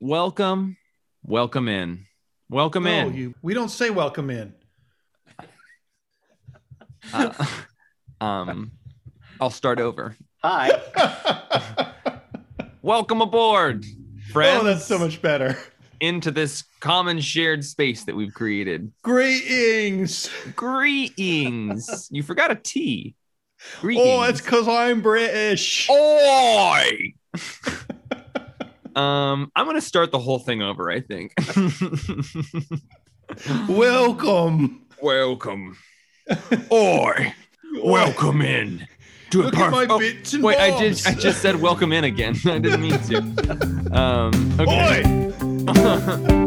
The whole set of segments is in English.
welcome, welcome in, welcome No, in. you, we don't say welcome in. Uh, um, I'll start over. Hi. Welcome aboard, friends. oh, that's so much better. into this common shared space that we've created. Greetings. Greetings. you forgot a T. Greetings. Oh, it's because I'm British. Oi! um, I'm gonna start the whole thing over. I think. Welcome. welcome. Oi! Welcome in. To a Look at my Oh, Wait, I did. I just said welcome in again. I didn't mean to. Um, okay.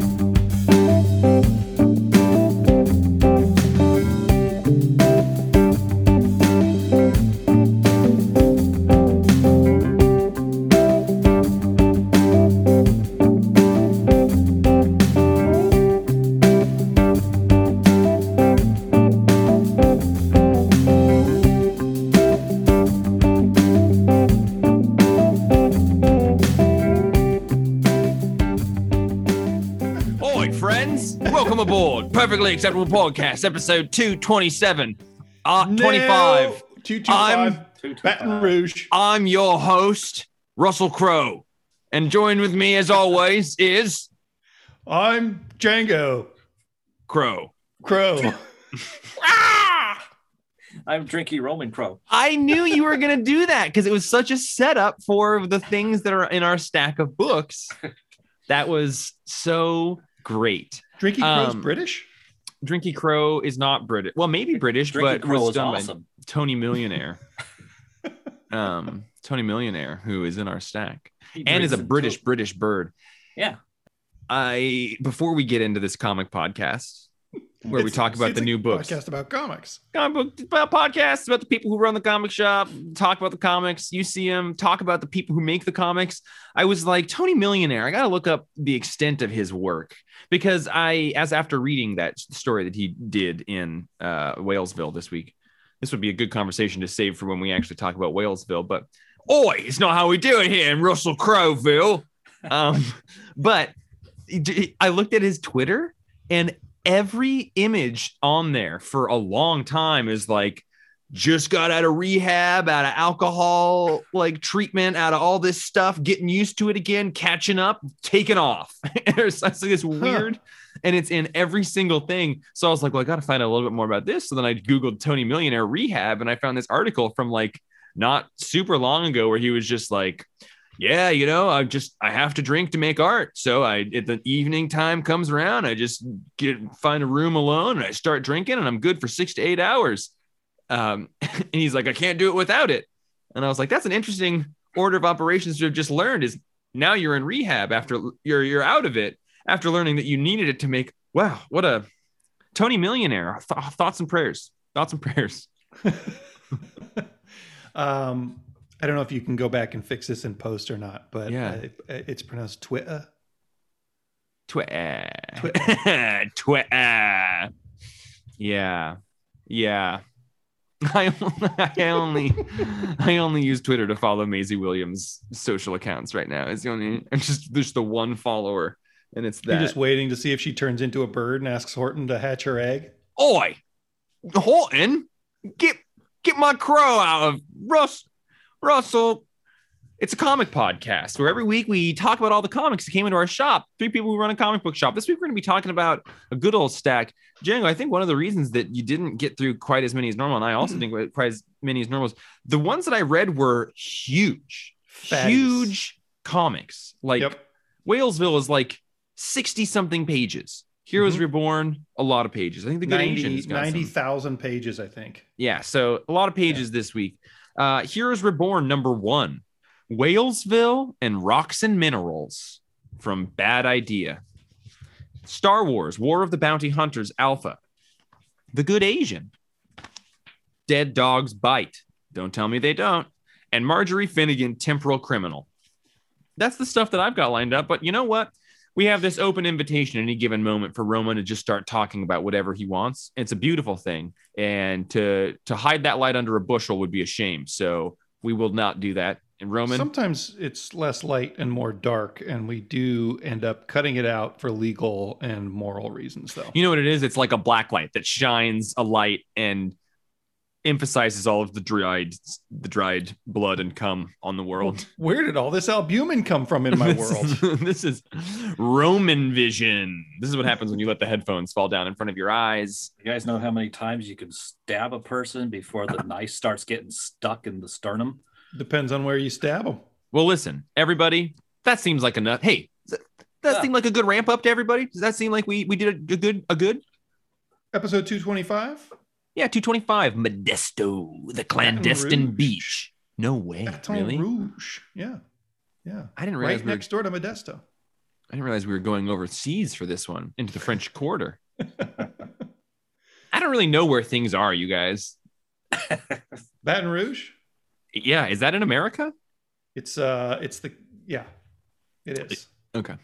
Perfectly acceptable podcast, episode two twenty seven. Uh, twenty five. Two two I'm- Baton Rouge. I'm your host, Russell Crowe, and joined with me as always is I'm Django Crow. Crow. ah! I'm Drinky Roman Crow. I knew you were going to do that because it was such a setup for the things that are in our stack of books. That was so great. Drinky Crow's Um, British. Drinky Crow is not British. Well, maybe British, Drinky but Crow was done by. Tony Millionaire. um, Tony Millionaire, who is in our stack He and is a British British bird. Yeah. I before we get into this comic podcast where we talk about the new books, Podcast about comics. comic book about podcasts about the people who run the comic shop, talk about the comics. You see them talk about the people who make the comics. I was like Tony Millionaire. I got to look up the extent of his work because I, as after reading that story that he did in uh, Whalesville this week, this would be a good conversation to save for when we actually talk about Whalesville. But oi, it's not how we do it here in Russell Crowville. Um, but I looked at his Twitter and every image on there for a long time is like just got out of rehab out of alcohol like treatment out of all this stuff getting used to it again catching up taking off. It's, like this weird and it's in every single thing. So i was like well i gotta find out a little bit more about this. So then i googled tony millionaire rehab and i found this article from like not super long ago where he was just like yeah, you know, I just I have to drink to make art. So I at the evening time comes around, I just get find a room alone and I start drinking and I'm good for six to eight hours. Um, and he's like, I can't do it without it. And I was like, that's an interesting order of operations to have just learned is now you're in rehab after you're you're out of it after learning that you needed it to make wow, what a Tony millionaire. Th- thoughts and prayers. Thoughts and prayers. um, I don't know if you can go back and fix this in post or not, but Yeah. uh, it- it's pronounced Twitter. Twitter. Twitter. Twitter. Yeah. Yeah. I, I only I only use Twitter to follow Maisie Williams' social accounts right now. It's the only I'm just there's the one follower, and it's You're that. just waiting to see if she turns into a bird and asks Horton to hatch her egg. Oi, Horton, get get my crow out of Russ Russell. It's a comic podcast where every week we talk about all the comics that came into our shop. Three people who run a comic book shop. This week we're going to be talking about a good old stack. Django, I think one of the reasons that you didn't get through quite as many as normal, and I also think quite as many as normal, is the ones that I read were huge, huge comics. Like yep. Whalesville is like 60 something pages. Heroes Mhm. Reborn, a lot of pages. I think the Good 90 Asians got 90,000 pages, I think. Yeah, so a lot of pages this week. Uh, Heroes Reborn number one, Whalesville and Rocks and Minerals from Bad Idea. Star Wars, War of the Bounty Hunters Alpha. The Good Asian. Dead Dogs Bite. Don't tell me they don't. And Marjorie Finnegan, Temporal Criminal. That's the stuff that I've got lined up. But you know what? We have this open invitation at any given moment for Roman to just start talking about whatever he wants. It's a beautiful thing. And to to hide that light under a bushel would be a shame. So we will not do that. And Roman, Sometimes it's less light and more dark, and we do end up cutting it out for legal and moral reasons, though. you know what it is? It's like a black light that shines a light and emphasizes all of the dried the dried blood and cum on the world. Where did all this albumin come from in my This world? is- this is Roman vision. This is what happens when you let the headphones fall down in front of your eyes. You guys know how many times you can stab a person before the knife starts getting stuck in the sternum? Depends on where you stab them. Well, listen, everybody, that seems like enough. Hey, does that, that Yeah. seem like a good ramp up to everybody? Does that seem like we we did a, a good a good? Episode 225. Yeah, 225 Modesto, the clandestine beach. No way, Baton really? Rouge. Yeah. Yeah. I didn't realize Right we were, next door to Modesto. I didn't realize we were going overseas for this one into the French Quarter. I don't really know where things are, you guys. Baton Rouge. Yeah, is that in America? It's uh it's the yeah. It is. Okay.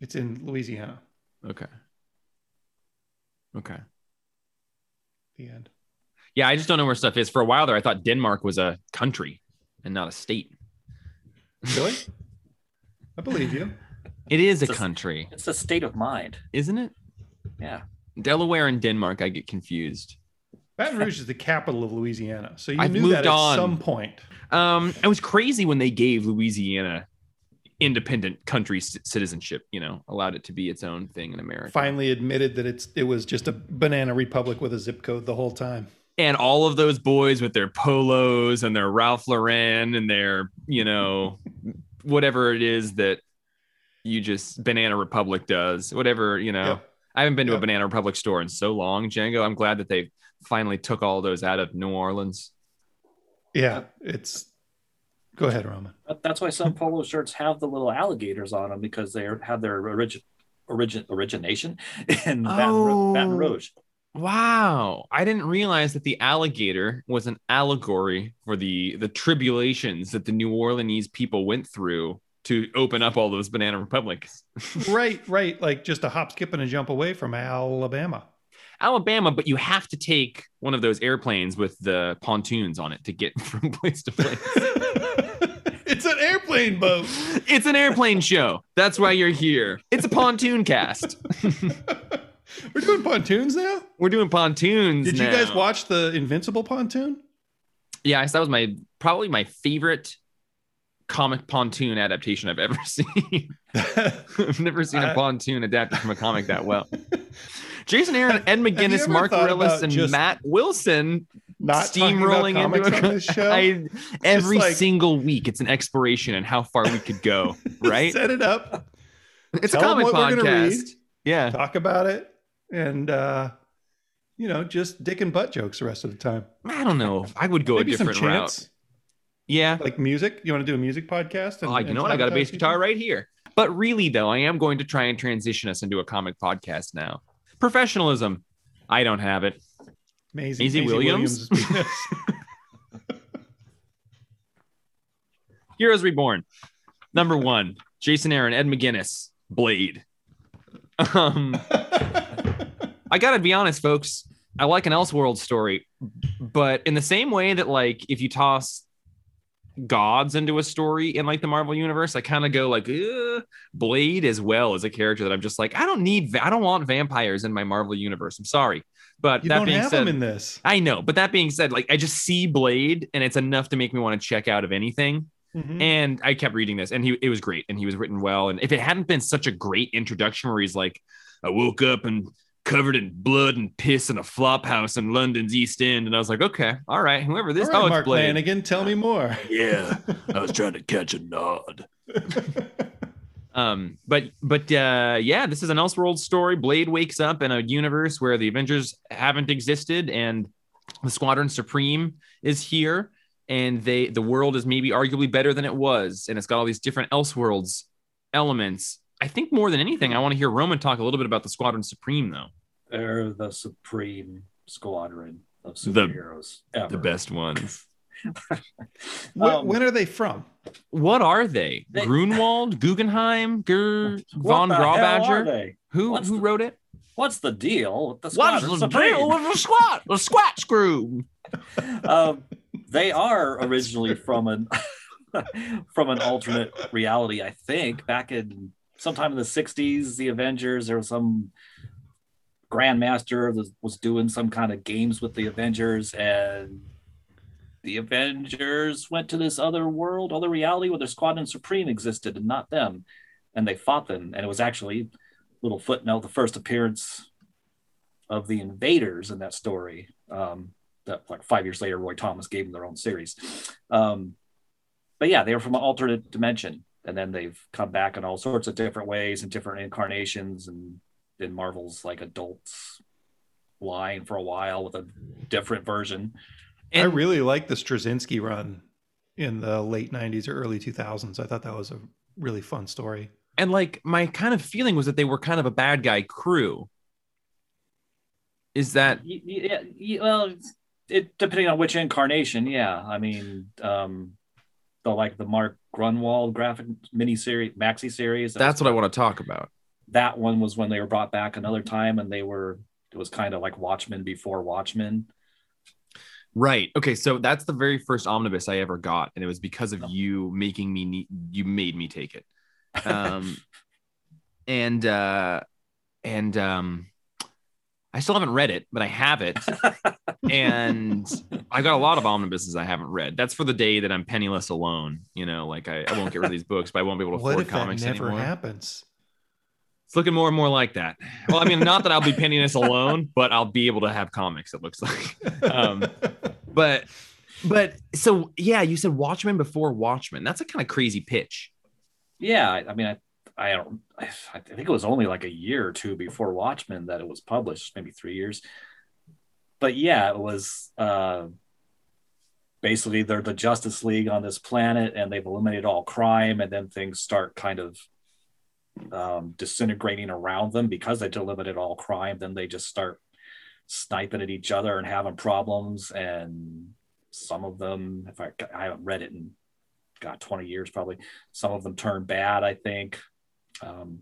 It's in Louisiana. Okay. Okay. The end. Yeah, I just don't know where stuff is. For a while there, I thought Denmark was a country and not a state. Really? I believe you. It is a It's a- country, It's a state of mind. isn't it? Yeah. Delaware and Denmark, I get confused. Baton Rouge is the capital of Louisiana. So you I've knew moved that at on. some point. Um, it was crazy when they gave Louisiana independent country c- citizenship. You know, allowed it to be its own thing in America. Finally admitted that it's it was just a banana republic with a zip code the whole time. And all of those boys with their polos and their Ralph Lauren and their, you know, whatever it is that you just Banana Republic does, whatever, you know. Yep. I haven't been to a Banana Republic store in so long, Django. I'm glad that they finally took all those out of New Orleans. Yeah, it's go ahead, Roman. That's why some polo shirts have the little alligators on them because they have their origin, origin origination in Baton, Ru- oh. Baton Oh. Rouge. Wow, I didn't realize that the alligator was an allegory for the the tribulations that the New Orleans people went through to open up all those banana republics. right, right. Like just a hop, skip, and a jump away from Alabama. Alabama, but you have to take one of those airplanes with the pontoons on it to get from place to place. It's an airplane boat. it's an airplane show. That's why you're here. It's a pontoon cast. We're doing pontoons now. We're doing pontoons. Did you guys watch the Invincible pontoon? Yes, that was my probably my favorite comic pontoon adaptation I've ever seen. I've never seen a pontoon adapted from a comic that well. Jason Aaron, Ed McGuinness, Mark about and just Matt Wilson Not steamrolling into a on this show. I, every like- single week. It's an exploration in how far we could go. Right? Set it up. it's a comic what we're gonna read. podcast. Yeah. Talk about it, and uh, you know, just dick and butt jokes the rest of the time. I don't know. I would go Maybe a different route. Yeah. like music. You want to do a music podcast? Oh, you know what? I got a bass guitar right here. But really, though, I am going to try and transition us into a comic podcast now. Professionalism. I don't have it. Maisie, Maisie Maisie Williams? penis. Heroes Reborn. Number one, Jason Aaron, Ed McGuinness, Blade. Um, I gotta be honest, folks. I like an Elseworld story, but in the same way that, like, if you toss gods into a story in like the Marvel universe, I kind of go like, "Ugh." Blade as well as a character that I'm just like, I don't need, I don't want vampires in my Marvel universe. I'm sorry, but you that don't being have said, them in this. I know, but that being said, like I just see Blade and it's enough to make me want to check out of anything. Mhm. And I kept reading this and he it was great and he was written well. And if it hadn't been such a great introduction where he's like, I woke up and covered in blood and piss in a flop house in London's East End. And I was like, okay, all right, whoever this All right, oh, it's Mark Blade. Flanagan, tell me more. Yeah, I was trying to catch a nod. Um, but but uh, yeah, this is an Elseworld story. Blade wakes up in a universe where the Avengers haven't existed, and the Squadron Supreme is here, and they the world is maybe arguably better than it was, and it's got all these different Elseworlds elements. I think more than anything, I want to hear Roman talk a little bit about the Squadron Supreme, though. They're the supreme squadron of The- superheroes ever. The best ones. Wh- Um, when are they from? What are they? They- Gruenwald, Guggenheim, Ger, von the hell are Grawbadger? they? Who What's who the- wrote it? What's the deal with the What's the supreme? deal with the squat? The squat screw. um, they are originally from an from an alternate reality. I think back in sometime in the '60s, the Avengers. There was some grandmaster was, was doing some kind of games with the Avengers, and the Avengers went to this other world, other reality where their Squadron Supreme existed and not them, and they fought them. And it was actually little footnote the first appearance of the invaders in that story. Um, that like five years later, Roy Thomas gave them their own series. Um, but yeah, they were from an alternate dimension, and then they've come back in all sorts of different ways and different incarnations, and in Marvel's like adults line for a while with a different version. And I really like the Straczynski run in the late '90s or early 2000s. I thought that was a really fun story. And like my kind of feeling was that they were kind of a bad guy crew. Is that yeah? Well, it depending on which incarnation. Yeah, I mean, um, the like the Mark Gruenwald graphic mini series maxi series. That that's what I want to talk about. That one was when they were brought back another time, and they were it was kind of like Watchmen before Watchmen. Right. Okay. So that's the very first omnibus I ever got, and it was because of oh. you making me. Ne- you made me take it. Um, and uh, and um, I still haven't read it, but I have it. and I got a lot of omnibuses I haven't read. That's for the day that I'm penniless alone. You know, like I, I won't get rid of these books, but I won't be able to afford comics never anymore. happens? It's looking more and more like that. Well, I mean, not that I'll be penniless alone, but I'll be able to have comics. It looks like. Um, but but so yeah, you said Watchmen before Watchmen. That's a kind of crazy pitch. Yeah, I mean, I I don't. I think it was only like a year or two before Watchmen that it was published, maybe three years. But yeah, it was uh, basically they're the Justice League on this planet, and they've eliminated all crime, and then things start kind of um, disintegrating around them because they eliminated all crime. Then they just start sniping at each other and having problems, and some of them, if I, I haven't read it in got 20 years probably, some of them turn bad. I think um,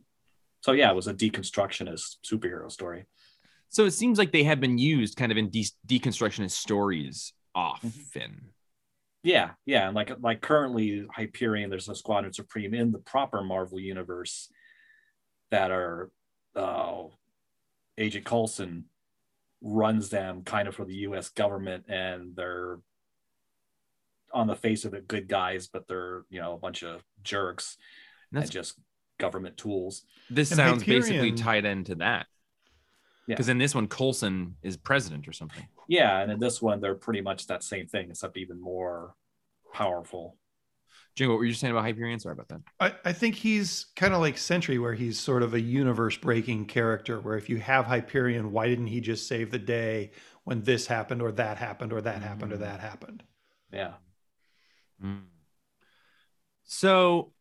so yeah, it was a deconstructionist superhero story. So it seems like they have been used kind of in de- deconstructionist stories often. Mm-hmm. Yeah, yeah, and like like currently Hyperion, there's a Squadron Supreme in the proper Marvel universe that are uh, Agent Coulson runs them kind of for the U.S. government, and they're on the face of it good guys, but they're you know a bunch of jerks and, and just government tools. This and sounds Hyperion, basically tied into that. Because yeah. in this one, Coulson is president or something. Yeah, and in this one, they're pretty much that same thing, except even more powerful. Jay, what were you saying about Hyperion? Sorry about that. I, I think he's kind of like Sentry, where he's sort of a universe breaking character. Where if you have Hyperion, why didn't he just save the day when this happened, or that happened, or that mm happened, or mm. that happened? Yeah. Mm. So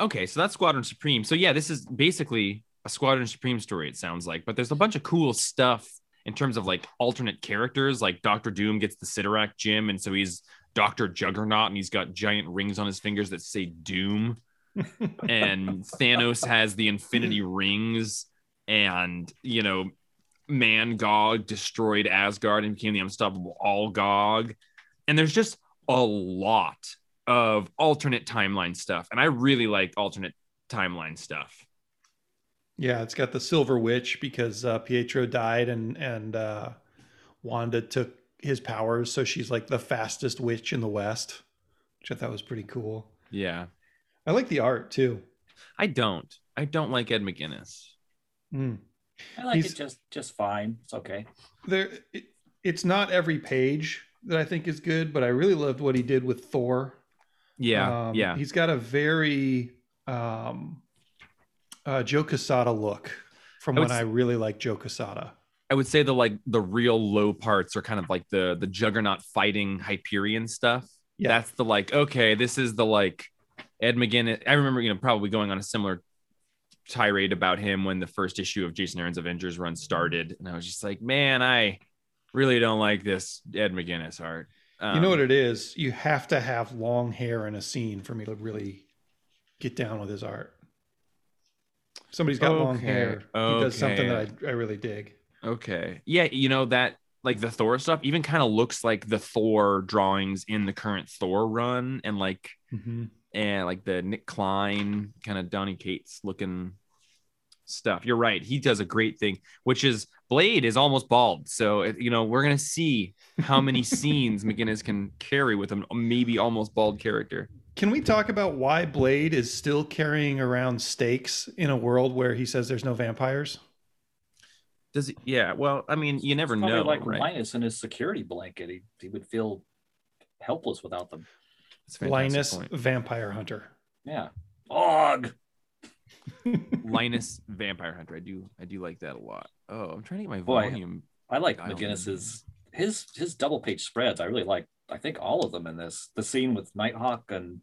Okay, so that's Squadron Supreme. So yeah, this is basically a Squadron Supreme story. It sounds like, but there's a bunch of cool stuff in terms of like alternate characters. Like Doctor Doom gets the Cyttorak gem, and so he's Doctor Juggernaut, and he's got giant rings on his fingers that say Doom. and Thanos has the Infinity Rings, and you know, Mangog destroyed Asgard and became the unstoppable Allgog. And there's just a lot of alternate timeline stuff. And I really like alternate timeline stuff. Yeah, it's got the Silver Witch because uh, Pietro died and and uh, Wanda took his powers, so she's like the fastest witch in the West, which I thought was pretty cool. Yeah, I like the art too. I don't. I don't like Ed McGuinness. Mm. I like He's, it just just fine. It's okay. There, it, it's not every page that I think is good, but I really loved what he did with Thor yeah, um, yeah. He's got a very um, uh, Joe Quesada look from I when I really like Joe Quesada. I would say the like the real low parts are kind of like the the juggernaut fighting Hyperion stuff. Yeah. That's the like, okay, this is the like Ed McGuinness. I remember, you know, probably going on a similar tirade about him when the first issue of Jason Aaron's Avengers run started. And I was just like, man, I really don't like this Ed McGuinness art. Um, you know what um, it is? You have to have long hair in a scene for me to really get down with his art. Somebody's got okay, long hair. Okay. He does something that I, I really dig. Okay. Yeah, you know that like the Thor stuff even kind of looks like the Thor drawings in the current Thor run and like Mhm. and like the Nic Klein kind of Donny Cates looking stuff. You're right. He does a great thing, which is Blade is almost bald. So, it- you know, we're going to see how many scenes McGuinness can carry with a maybe almost bald character. Can we talk about why Blade is still carrying around stakes in a world where he says there's no vampires? Does he? Yeah. Well, I mean, you never It's probably know. like right? Linus in his security blanket. He, he would feel helpless without them. That's a Linus point. Vampire Hunter. Yeah. Og. Linus Vampire Hunter. I do. I do like that a lot. Oh, I'm trying to get my Boy. volume. I like Dial McGuinness's his his double page spreads. I really like. I think all of them in this. The scene with Nighthawk and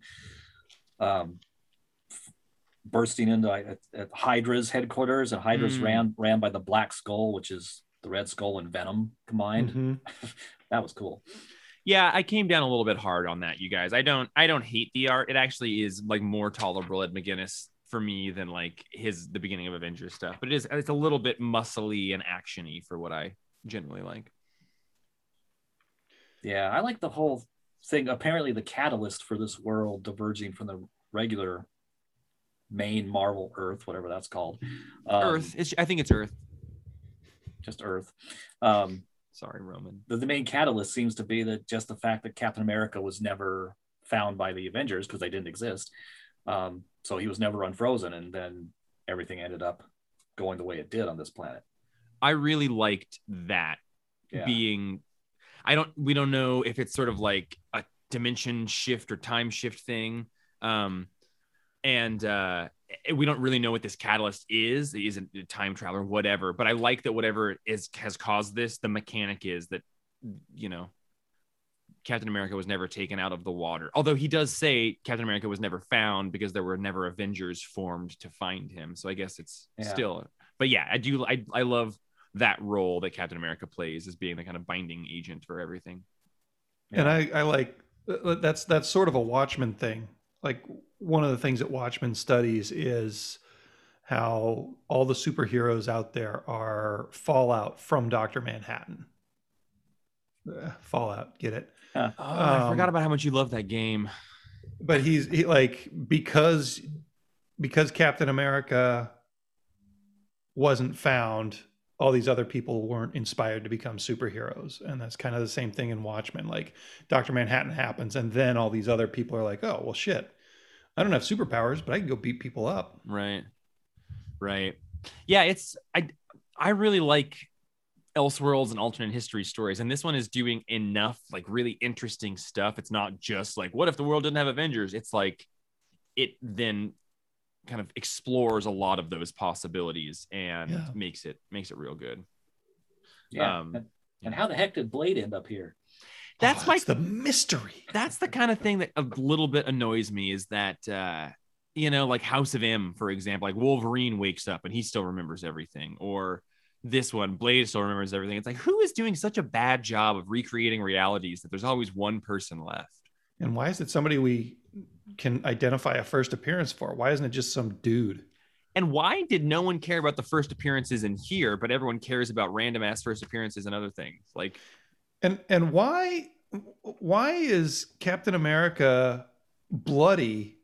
um, f- bursting into at, at Hydra's headquarters, and Hydra's Mm. ran ran by the Black Skull, which is the Red Skull and Venom combined. Mhm. That was cool. Yeah, I came down a little bit hard on that, you guys. I don't I don't hate the art. It actually is like more tolerable at McGuinness for me than like his the beginning of Avengers stuff. But it is it's a little bit muscly and actiony for what I generally like. Yeah, I like the whole thing. Apparently, the catalyst for this world diverging from the regular main Marvel Earth, whatever that's called, um, Earth. It's, I think it's Earth. just Earth. Um, Sorry, Roman. the, the main catalyst seems to be that just the fact that Captain America was never found by the Avengers because they didn't exist. Um, so he was never unfrozen, and then everything ended up going the way it did on this planet. I really liked that Yeah. being I don't we don't know if it's sort of like a dimension shift or time shift thing. Um and uh we don't really know what this catalyst is. It isn't a time travel or whatever, but I like that whatever is has caused this, the mechanic is that you know Captain America was never taken out of the water. Although he does say Captain America was never found because there were never Avengers formed to find him. So I guess it's Yeah. still but yeah, I do I I love that role that Captain America plays as being the kind of binding agent for everything. And I, I like uh, that's that's sort of a Watchmen thing. Like one of the things that Watchmen studies is how all the superheroes out there are fallout from Doctor Manhattan. Uh, fallout, get it? Oh, I Um, forgot about how much you love that game. But he's he like because because Captain America wasn't found, all these other people weren't inspired to become superheroes. And that's kind of the same thing in Watchmen. Like Dr. Manhattan happens, and then all these other people are like, oh, well, shit. I don't have superpowers, but I can go beat people up. Right. Right. Yeah, it's I I really like Elseworlds and alternate history stories. And this one is doing enough like really interesting stuff. It's not just like, what if the world didn't have Avengers? It's like it then kind of explores a lot of those possibilities and Yeah. makes it makes it real good. Yeah. Um, and, and how the heck did Blade end up here? That's Oh, my the mystery. that's the kind of thing that a little bit annoys me is that uh you know like house of m for example like wolverine wakes up and he still remembers everything or this one blade still remembers everything it's like who is doing such a bad job of recreating realities that there's always one person left And why is it somebody we can identify a first appearance for? Why isn't it just some dude? and why did no one care about the first appearances in here but everyone cares about random ass first appearances and other things like And and why why is Captain America bloody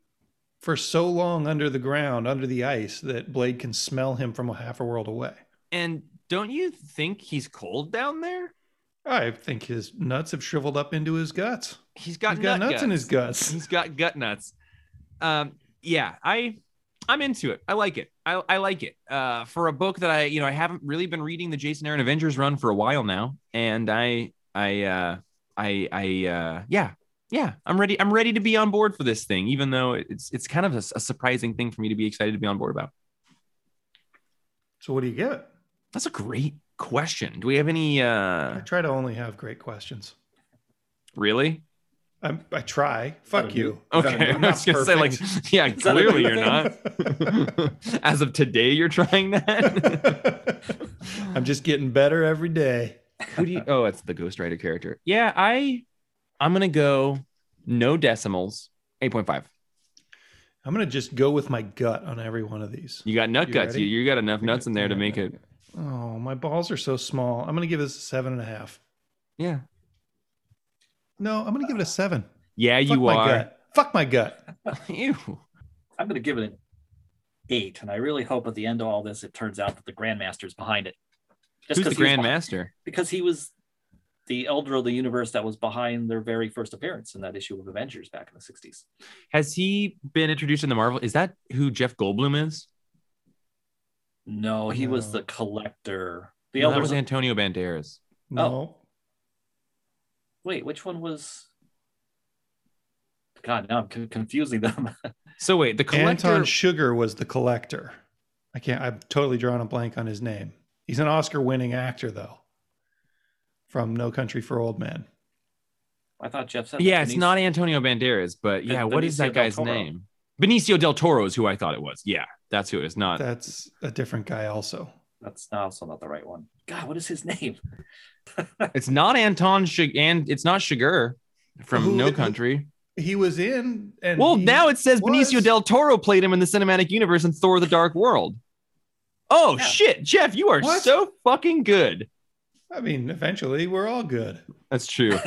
for so long under the ground, under the ice, that Blade can smell him from a half a world away? and don't you think he's cold down there I think his nuts have shriveled up into his guts. He's got, He's got nut nuts in his guts. He's got gut nuts. Um, yeah, I I'm into it. I like it. I, I like it. Uh, for a book that I you know I haven't really been reading the Jason Aaron Avengers run for a while now, and I I uh, I I uh, yeah yeah I'm ready. I'm ready to be on board for this thing, even though it's it's kind of a, a surprising thing for me to be excited to be on board about. So what do you get? That's a great question. Do we have any? I uh try to only have great questions. Really? I, I try. Fuck you. Okay, I'm I not was gonna say like, yeah, Is that a clearly you're not. As of today, you're trying that. I'm just getting better every day. Who do you? Oh, it's the ghostwriter character. Yeah, I, I'm gonna go no decimals, eight point five. I'm gonna just go with my gut on every one of these. You got nut You guts. You, you got enough nuts in there to make it. Oh, my balls are so small. I'm gonna give this a seven and a half. Yeah. No, I'm gonna give it a seven. Yeah, Fuck you my are. gut. Fuck my gut. Ew. I'm going to give it an eight, and I really hope at the end of all this, it turns out that the Grandmaster's behind it. Just Who's the 'cause he was Grand behind- Master? Because he was the Elder of the Universe that was behind their very first appearance in that issue of Avengers back in the 60s. Has he been introduced in the Marvel? Is that who Jeff Goldblum is? No, he was the collector. The No, that Elder was Antonio Banderas. No. Oh. Wait, which one was? God, now I'm con- confusing them. So wait, the collector. Anton Chigurh was the collector. I can't. I'm totally drawn a blank on his name. He's an Oscar-winning actor, though, from No Country for Old Men. I thought Jeff said. yeah, it's Denise- not Antonio Banderas, but yeah, It's what is that Benicio del guy's name? Benicio del Toro is who I thought it was. Yeah, that's who it is. Not That's a different guy, also. That's also not the right one. God, what is his name? It's not Anton and it's not Chigurh from Who- No Country. He was in, and Well, now it says Benicio del Toro played him in the cinematic universe in Thor: The Dark World. Oh Yeah. shit, Jeff, you are What? so fucking good. I mean, eventually, we're all good. That's true.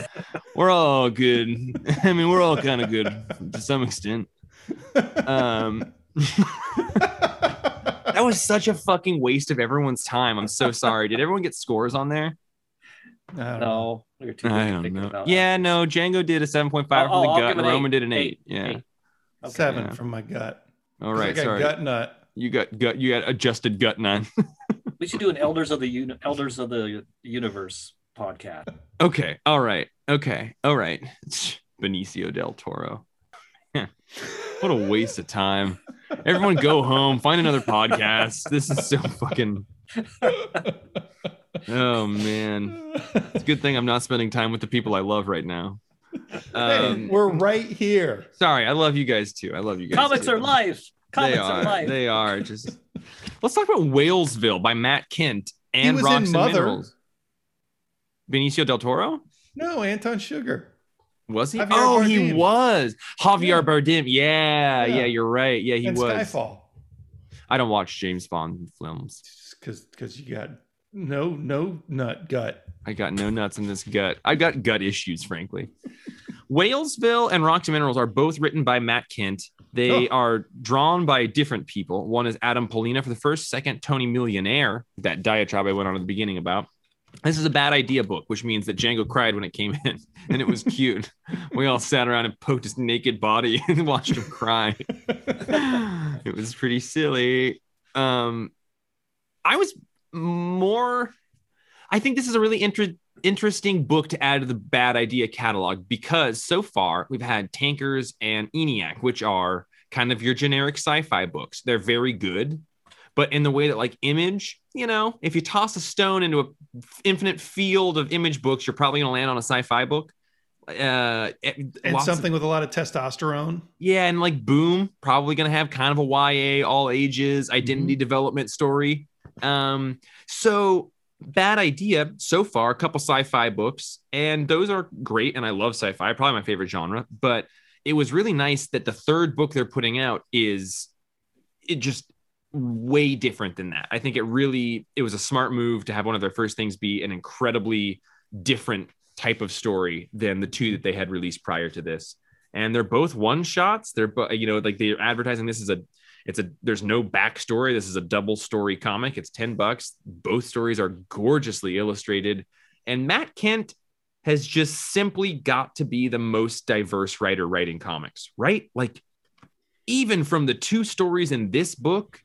we're all good. I mean, we're all kind of good to some extent. Um, that was such a fucking waste of everyone's time. I'm so sorry. Did everyone get scores on there? I don't know. No, we were too I don't know. Yeah, actors. no. Django did a 7.5 Oh, from oh, the I'll gut, give and Roman did an eight. Eight. Yeah. Eight. Okay. Seven yeah. from my gut. All 'Cause I right. got Sorry. gut nut. You got gut. You got adjusted gut nine. We should do an Elders of the Uni- Elders of the Universe podcast. okay. All right. Okay. All right. Benicio del Toro. what a waste of time. Everyone go home, find another podcast. This is so fucking. Oh man, it's a good thing I'm not spending time with the people I love right now. Hey, Um, we're right here. sorry, I love you guys too. I love you guys. Comics too. are life. Comics they are are. life. They are. Just let's talk about Whalesville by Matt Kindt and was Rocks in and Mother. Minerals. Benicio del Toro No, Anton Chigurh. was he? Javier oh, he was Javier Yeah. Bardem. Yeah, yeah, Yeah. you're right. Yeah, he and was. Skyfall. I don't watch James Bond films. Because because you got no no nut gut. I got no nuts in this gut. I've got gut issues, frankly. Whalesville and Rocks and Minerals are both written by Matt Kindt. They Oh. are drawn by different people. One is Adam Pollina for the first, second, Tony Millionaire, that diatribe I went on at the beginning about. This is a bad idea book, which means that Django cried when it came in, and it was cute. we all sat around and poked his naked body and watched him cry. it was pretty silly. Um, I was more. I think this is a really inter- interesting book to add to the bad idea catalog because so far we've had Tankers and ENIAC, which are kind of your generic sci-fi books. They're very good, but in the way that like Image, you know, if you toss a stone into a infinite field of Image books, you're probably going to land on a sci-fi book. Uh, and lots of- something with a lot of testosterone. yeah, and like Boom, probably gonna have kind of a YA all ages identity development story. Um, so bad idea so far, a couple sci-fi books, and those are great, and I love sci-fi, probably my favorite genre. But it was really nice that the third book they're putting out is it just way different than that. I think it really it was a smart move to have one of their first things be an incredibly different type of story than the two that they had released prior to this and they're both one shots. They're you know like they're advertising this is a it's a there's no backstory. This is a double story comic. It's ten bucks. Both stories are gorgeously illustrated, and Matt Kindt has just simply got to be the most diverse writer writing comics. Right, like even from the two stories in this book,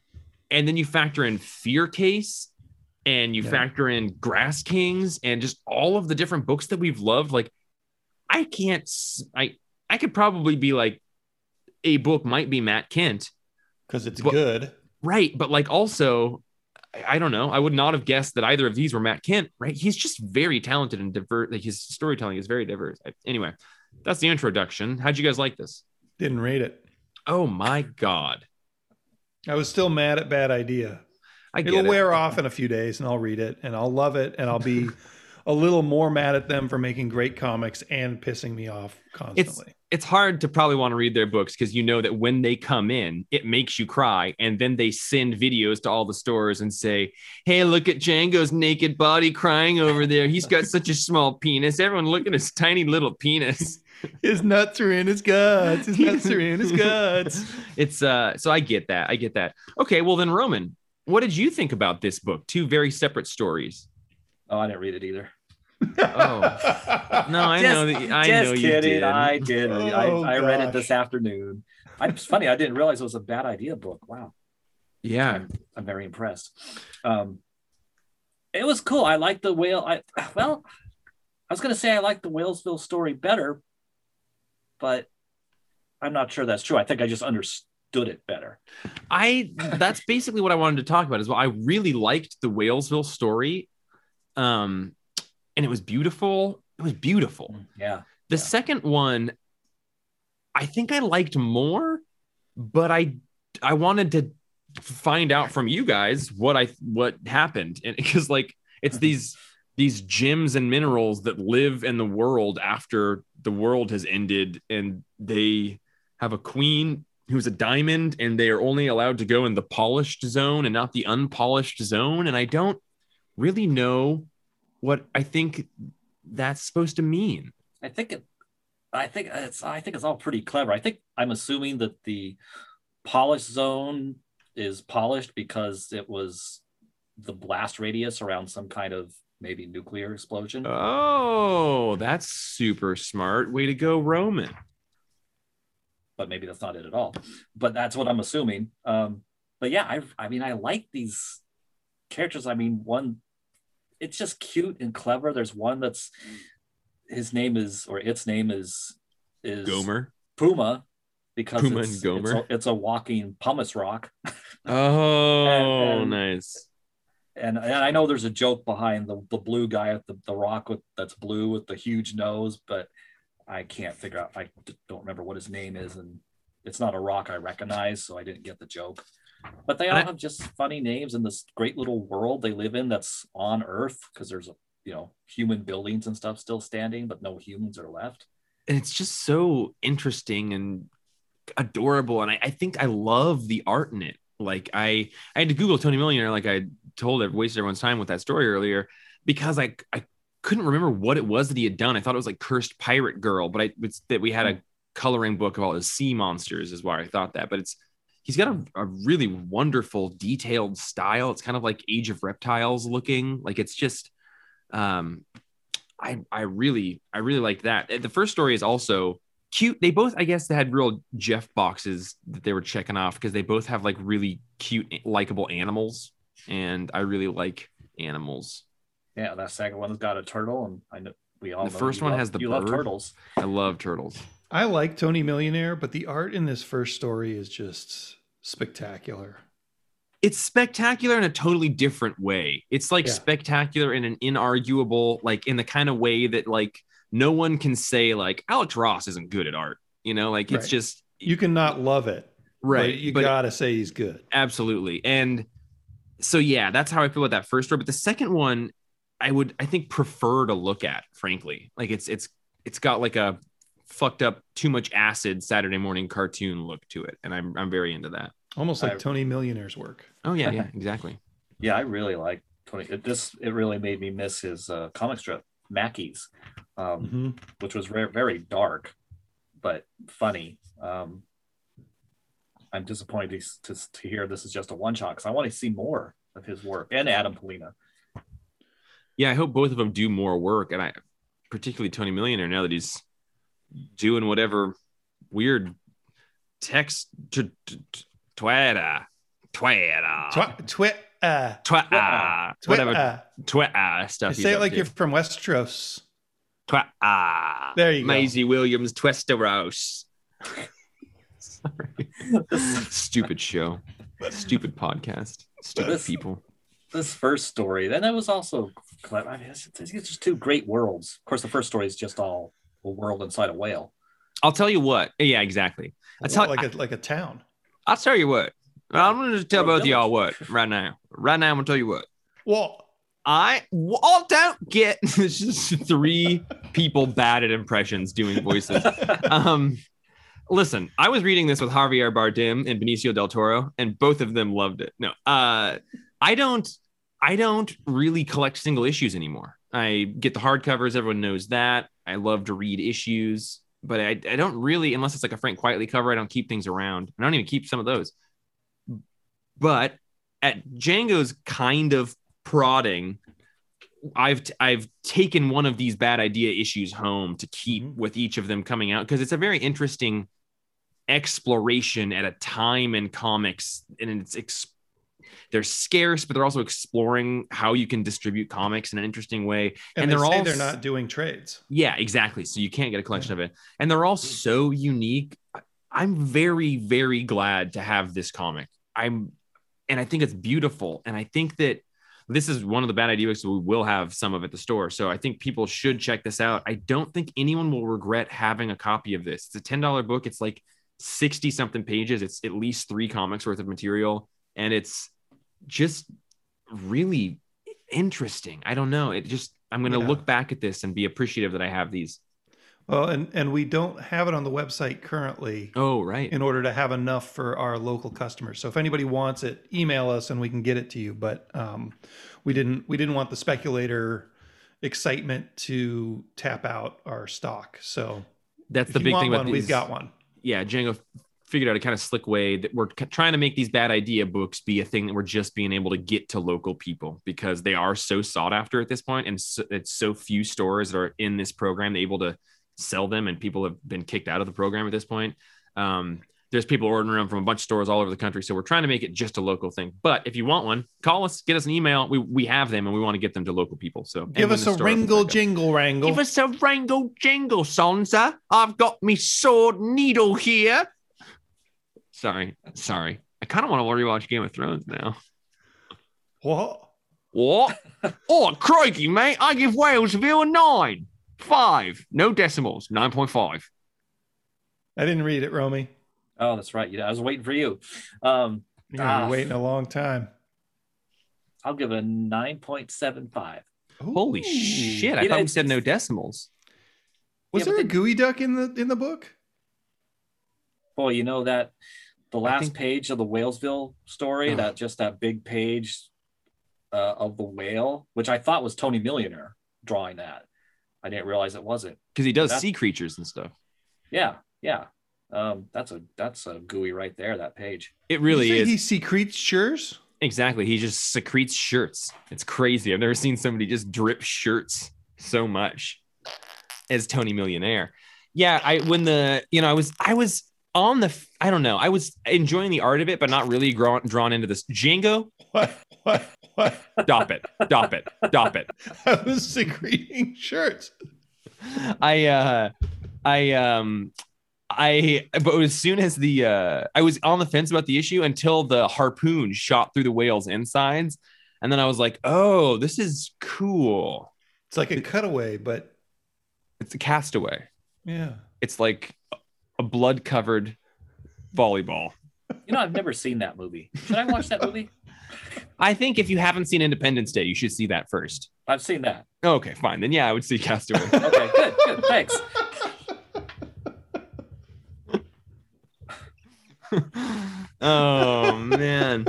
and then you factor in Fear Case. And you Yeah. factor in Grass Kings and just all of the different books that we've loved. Like, I can't, I I could probably be like, a book might be Matt Kindt, Because it's But- good. right? But like also, I, don't know. I would not have guessed that either of these were Matt Kindt, right? He's just very talented and diverse. Like his storytelling is very diverse. Anyway, that's the introduction. How'd you guys like this? Didn't rate it. Oh my god, I was still mad at bad idea. I get It'll it. wear off in a few days and I'll read it and I'll love it and I'll be a little more mad at them for making great comics and pissing me off constantly. it's hard to probably want to read their books because you know that when they come in, it makes you cry. And then they send videos to all the stores and say, Hey, look at Django's naked body crying over there. He's got such a small penis. Everyone look at his tiny little penis. his nuts are in his guts. His nuts are in his guts. It's uh so I get that. I get that. Okay, well then Roman, what did you think about this book? Two very separate stories. Oh, I didn't read it either. Oh. No, I Just- know that I Just know you kidding. did. I did. Oh, I, I read it this afternoon. I, it's funny. I didn't realize it was a bad idea book. Wow. yeah. I'm, I'm very impressed. Um, it was cool. I liked the whale. I well, I was gonna say I liked the Whalesville story better, but I'm not sure that's true. I think I just understood it better. I that's basically what I wanted to talk about as well. I really liked the Whalesville story. Um and it was beautiful. It was beautiful. Yeah. The Yeah. second one I think I liked more, but I I wanted to find out from you guys what I what happened. And because like it's Mhm. these these gems and minerals that live in the world after the world has ended and they have a queen who's a diamond and they are only allowed to go in the polished zone and not the unpolished zone and I don't really know what I think that's supposed to mean. I think it. I think it's. I think it's all pretty clever. I think I'm assuming that the polished zone is polished because it was the blast radius around some kind of maybe nuclear explosion. Oh, that's super smart. Way to go, Roman. but maybe that's not it at all. But that's what I'm assuming. Um, but yeah, I I mean I like these characters. I mean, one it's just cute and clever. There's one that's his name is or its name is is Gomer. Puma because Puma it's, and Gomer. It's, a, it's a walking pumice rock. Oh, And- and- nice. And, and I know there's a joke behind the, the blue guy at the, the rock with that's blue with the huge nose, but I can't figure out. I don't remember what his name is, and it's not a rock I recognize, so I didn't get the joke. But they all I- have just funny names in this great little world they live in that's on Earth because there's you know human buildings and stuff still standing, but no humans are left. And it's just so interesting and adorable. And I, I think I love the art in it. Like I, I had to Google Tony Millionaire, like I told it, wasted everyone's time with that story earlier, because I, I couldn't remember what it was that he had done. I thought it was like Cursed Pirate Girl, but I, it's that we had a hmm. coloring book of all his sea monsters, is why I thought that. But it's he's got a, a really wonderful, detailed style. It's kind of like Age of Reptiles looking. Like it's just, um, I I really I really like that. The first story is also cute. They both, I guess, they had real Jeff boxes that they were checking off because they both have like really cute, likable animals, and I really like animals. Yeah, that second one's got a turtle, and I know we all. The first one love- has the you love bird. turtles. I love turtles. I like Tony Millionaire, but the art in this first story is just spectacular. It's spectacular in a totally different way. It's like Yeah. spectacular in an inarguable, like in the kind of way that like no one can say like Alex Ross isn't good at art. You know, like it's Right. just You can not love it, right. But you but- gotta say he's good. absolutely and so yeah that's how i feel about that first story but the second one i would i think prefer to look at frankly like it's it's it's got like a fucked up too much acid saturday morning cartoon look to it and i'm, I'm very into that Almost like I- Tony Millionaire's work. oh yeah yeah exactly Yeah, I really like Tony. It just it really made me miss his uh, comic strip Maakies, um, Mhm. which was very very dark, but funny. Um, I'm disappointed to, to, to hear this is just a one shot because I want to see more of his work and Adam Pollina. yeah i hope both of them do more work and i particularly tony millionaire now that he's doing whatever weird text to twitter twitter Twi- Twit, uh, twitter twit, whatever uh, twitter stuff he's say it like to. you're from Westeros. Twa- ah, There you go. Maisie Williams, Twesteros. Sorry. Stupid show. Stupid podcast. Stupid This- people. This first story, then it was also clever. I mean, it's, it's just two great worlds. Of course, the first story is just all a world inside a whale. I'll tell you what. Yeah, exactly. I tell, like a like a town. I'll tell you what. I'm going to tell both of y'all what right now. Right now, I'm going to tell you what. Well, I well, don't get it's just three people bad at impressions doing voices. Um, listen, I was reading this with Javier Bardem and Benicio del Toro, and both of them loved it. No, uh, I don't. I don't really collect single issues anymore. I get the hardcovers. Everyone knows that. I love to read issues, but I, I don't really, unless it's like a Frank Quitely cover, I don't keep things around. I don't even keep some of those. But at Django's kind of prodding, I've I've taken one of these bad idea issues home to keep Mhm. with each of them coming out because it's a very interesting exploration at a time in comics, and it's ex- they're scarce, but they're also exploring how you can distribute comics in an interesting way. And, And they they're all they're not doing trades. Yeah, exactly. So you can't get a collection of it. And they're all so unique. I'm very, very glad to have this comic. I'm, and I think it's beautiful. And I think that this is one of the bad ideas. We will have some of at the store. So I think people should check this out. I don't think anyone will regret having a copy of this. It's a $10 book. It's like 60 something pages. It's at least three comics worth of material. And it's just really interesting. I don't know. It just, I'm going to Yeah. look back at this and be appreciative that I have these. Well, and and we don't have it on the website currently Oh, right. in order to have enough for our local customers. So if anybody wants it, email us and we can get it to you. But um, we didn't we didn't want the speculator excitement to tap out our stock. So That's the big thing about these. we've got one. Yeah, Django figured out a kind of slick way that we're trying to make these bad idea books be a thing that we're just being able to get to local people because they are so sought after at this point, and so, it's so few stores that are in this program able to sell them, and people have been kicked out of the program at this point. Um, there's people ordering them from a bunch of stores all over the country, so we're trying to make it just a local thing. But if you want one, call us, get us an email. We we have them, and we want to get them to local people. So Give us a store wrangle jingle wrangle. Give us a wrangle jingle, Sonsa. I've got me sword needle here. Sorry, sorry. I kind of want to rewatch Game of Thrones now. what? What? oh, crikey, mate. I give Whalesville a nine. Five. No decimals. 9.5. I didn't read it, Romy. Oh, that's right. Yeah, I was waiting for you. Um, You're gonna Ah. waiting a long time. I'll give it a nine point seven five. Holy Ooh. shit. I You know, thought we said no decimals. Was Yeah, there a then- gooey duck in the in the book? Boy, you know that the last think- page of the Whalesville story, Oh. that just that big page uh, of the whale, which I thought was Tony Millionaire drawing that. I didn't realize it wasn't. Because he does sea creatures and stuff. Yeah, yeah. Um, that's a that's a gooey right there. That page. It really you is. He secretes shirts. Exactly. He just secretes shirts. It's crazy. I've never seen somebody just drip shirts so much as Tony Millionaire. Yeah, I when the you know I was I was on the I don't know I was enjoying the art of it, but not really drawn drawn into this. Django, What? What? What? stop it, stop it, stop it. I was secreting shirts. I uh I um I but as soon as the uh I was on the fence about the issue until the harpoon shot through the whale's insides, and then I was like, oh, this is cool. It's like a cutaway, but It's a castaway. yeah. It's like a blood covered volleyball. You know, I've never seen that movie. Should I watch that movie? I think if you haven't seen Independence Day, you should see that first. I've seen that. Okay, fine. Then yeah, I would see Castaway. Okay, good, good. Thanks. oh man.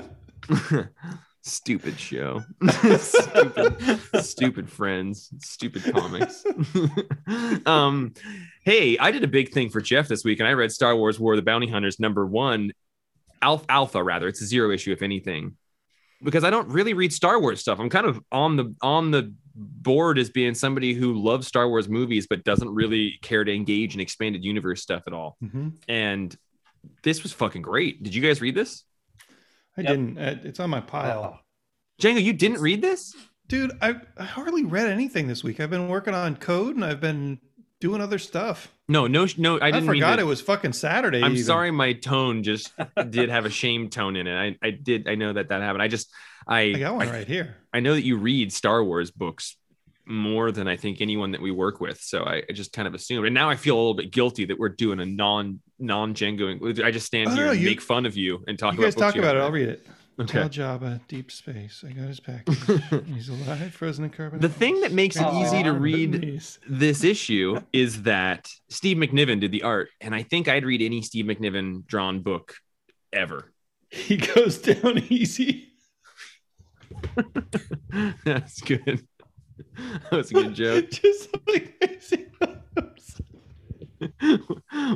Stupid show. stupid, stupid friends. Stupid comics. um, hey, I did a big thing for Jeff this week, and I read Star Wars War of the Bounty Hunters number one, Alpha, Alpha rather. It's a zero issue, if anything, because I don't really read Star Wars stuff. I'm kind of on the on the board as being somebody who loves Star Wars movies but doesn't really care to engage in expanded universe stuff at all. Mhm. And this was fucking great. Did you guys read this? I Yep. didn't. uh, It's on my pile. Django, you didn't read this? Dude, I, I hardly read anything this week. I've been working on code and I've been doing other stuff. No, no, no. I I, didn't. mean forgot to- it was fucking Saturday. I'm even. sorry, my tone just did have a shame tone in it. I, I did. I know that that happened. I just, I, I got one I, right here. I know that you read Star Wars books more than I think anyone that we work with. So I, I just kind of assumed, and now I feel a little bit guilty that we're doing a non non Django. I just stand Oh, here no, and you- make fun of you and talk You about guys talk about it. I'll read. it. Tell Okay. Jabba, deep space. I got his package. He's alive, frozen in carbon. The thing that makes it Oh. easy to read this issue is that Steve McNiven did the art, and I think I'd read any Steve McNiven drawn book ever. He goes down easy. That's good. That was a good joke. Just like Williams.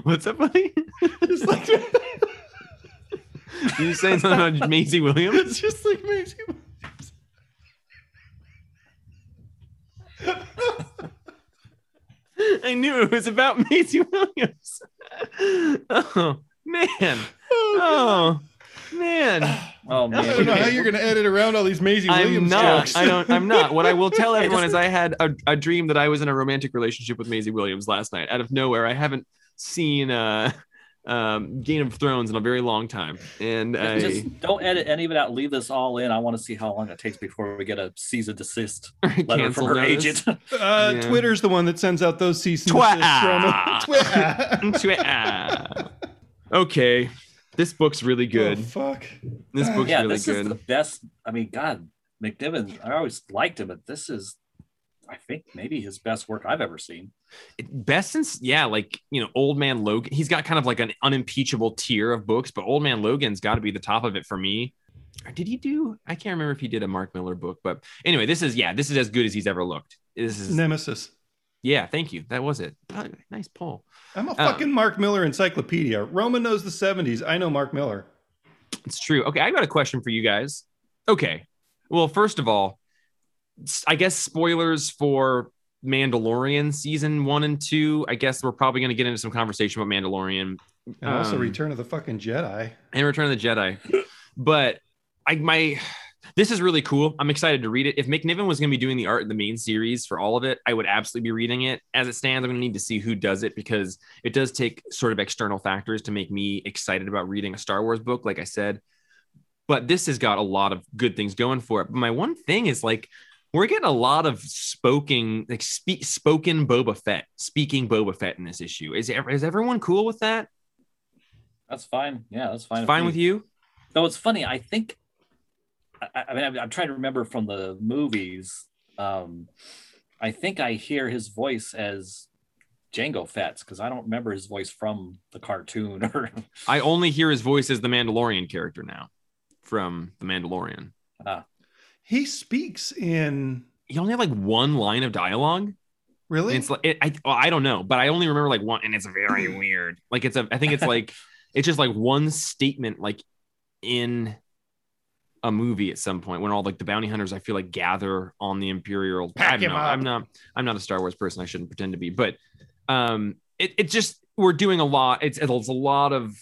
What's up, buddy? Just like you saying something about Maisie Williams? it's just like Maisie Williams. I knew it was about Maisie Williams. Oh man. Oh, oh. Man. Oh I don't know how you're gonna edit around all these Maisie I'm Williams not. jokes. I don't. I'm not. What I will tell everyone is I had a, a dream that I was in a romantic relationship with Maisie Williams last night. Out of nowhere, I haven't seen uh, um, Game of Thrones in a very long time, and I just don't edit any of it out. Leave this all in. I want to see how long it takes before we get a cease and desist letter from her notice. agent. Uh, Yeah. Twitter's the one that sends out those cease and Twa- desist from Twitter. Ah. okay, this book's really oh, good. Oh, fuck. This book's yeah, really this is the best. I mean, God, McNiven. I always liked him, but this is, I think, maybe his best work I've ever seen. Best since yeah, like you know, Old Man Logan. He's got kind of like an unimpeachable tier of books, but Old Man Logan's got to be the top of it for me. Or did he do? I can't remember if he did a Mark Millar book, but anyway, this is yeah, this is as good as he's ever looked. This is Nemesis. Yeah. Thank you. That was it. Oh, nice poll. I'm a Uh, fucking Mark Millar encyclopedia. Roman knows the 70s. I know Mark Millar. It's true. Okay, I got a question for you guys. Okay. Well, first of all, I guess spoilers for Mandalorian season one and two. I guess we're probably going to get into some conversation about Mandalorian And also Um, Return of the fucking Jedi. and Return of the Jedi. But I my this is really cool. I'm excited to read it. If McNiven was going to be doing the art in the main series for all of it, I would absolutely be reading it. As it stands, I'm going to need to see who does it because it does take sort of external factors to make me excited about reading a Star Wars book, like I said. But this has got a lot of good things going for it. But my one thing is like we're getting a lot of spoken like speak spoken Boba Fett, speaking Boba Fett in this issue. Is is everyone cool with that? That's fine. Yeah, that's fine. Fine with you? Though it's funny, I think. I, I mean, I'm, I'm trying to remember from the movies. Um, I think I hear his voice as Jango Fett's because I don't remember his voice from the cartoon. Or I only hear his voice as the Mandalorian character now from the Mandalorian. He speaks in. He only had like one line of dialogue. Really? And it's like it, I well, I don't know, but I only remember like one, and it's very weird. Like it's a I think it's like it's just like one statement like in a movie at some point when all like the bounty hunters I feel like gather on the Imperial. I Pack don't him know. up. I'm not I'm not a Star Wars person. I shouldn't pretend to be, but um, it it just we're doing a lot. It's it's a lot of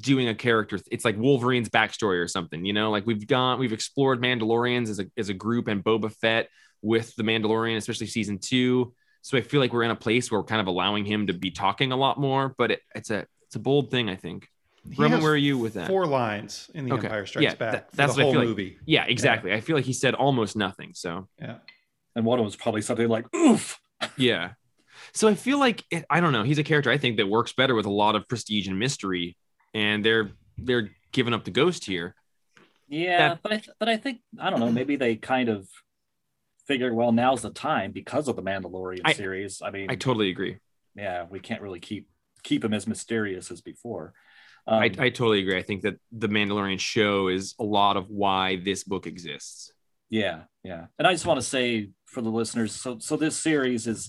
doing a character. It's like Wolverine's backstory or something, you know. Like we've gone, we've explored Mandalorians as a as a group and Boba Fett with the Mandalorian, especially season two. So I feel like we're in a place where we're kind of allowing him to be talking a lot more. But it, it's a it's a bold thing, I think. He Roman, where are you with that? Four lines in The Okay. Empire Strikes Yeah, Back. that- that's the what I whole feel like. movie. Yeah, exactly. I feel like he said almost nothing. So Yeah. and one of them was probably something like "oof." yeah. So I feel like it, I don't know. He's a character I think that works better with a lot of prestige and mystery, and they're they're giving up the ghost here. Yeah, That- but I th- but I think I don't know. Maybe they kind of figured, well, now's the time because of the Mandalorian I- series. I mean, I totally agree. yeah, we can't really keep keep him as mysterious as before. Um, I, I totally agree. I think that the Mandalorian show is a lot of why this book exists. Yeah, yeah. And I just want to say for the listeners, so so this series is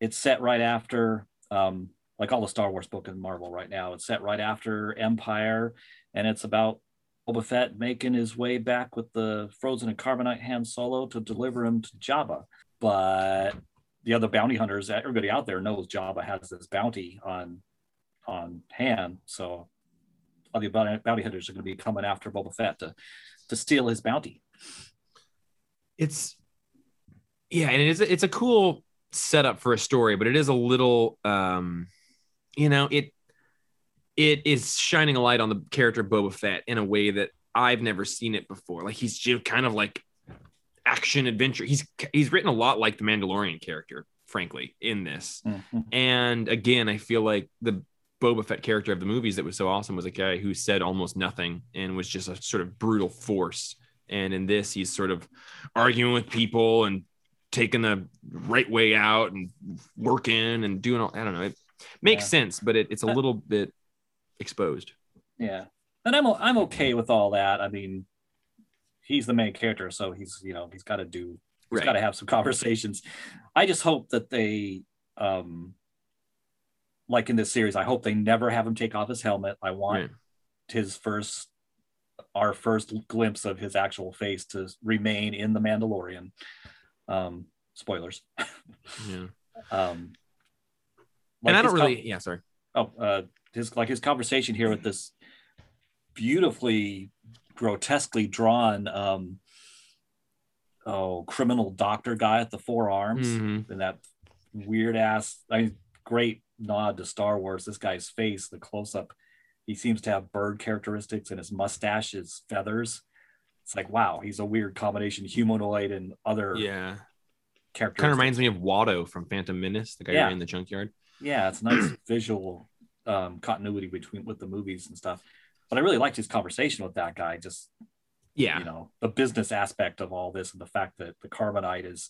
it's set right after um like all the Star Wars book in Marvel right now. It's set right after Empire, and it's about Boba Fett making his way back with the frozen and carbonite Han Solo to deliver him to Jabba. But the other bounty hunters, everybody out there knows Jabba has this bounty on on Han. So all the bounty hunters are going to be coming after Boba Fett to to steal his bounty. It's yeah, and it is it's a cool setup for a story, but it is a little um you know, it it is shining a light on the character of Boba Fett in a way that I've never seen it before. Like he's just kind of like action adventure. He's he's written a lot like the Mandalorian character, frankly, in this. Mhm. And again, I feel like the Boba Fett character of the movies that was so awesome was a guy who said almost nothing and was just a sort of brutal force. And in this, he's sort of arguing with people and taking the right way out and working and doing all. I don't know. It makes Yeah. sense, but it, it's a little bit exposed. Yeah, and I'm I'm okay with all that. I mean, he's the main character, so he's you know he's got to do he's Right. got to have some conversations. I just hope that they, um, like in this series, I hope they never have him take off his helmet. I want Right. his first, our first glimpse of his actual face to remain in the Mandalorian. Um, spoilers. Yeah. Um, and I don't com- really. Yeah. Sorry. oh uh his like his conversation here with this beautifully grotesquely drawn um oh criminal doctor guy at the four arms Mhm. and that weird ass i mean great nod to star wars this guy's face the close-up he seems to have bird characteristics and his mustache is feathers it's like wow he's a weird combination humanoid and other Yeah. characteristics Kind of reminds me of Watto from Phantom Menace, the guy Yeah. ran the junkyard. yeah it's nice visual um, continuity between with the movies and stuff but i really liked his conversation with that guy just Yeah. you know the business aspect of all this and the fact that the carbonite is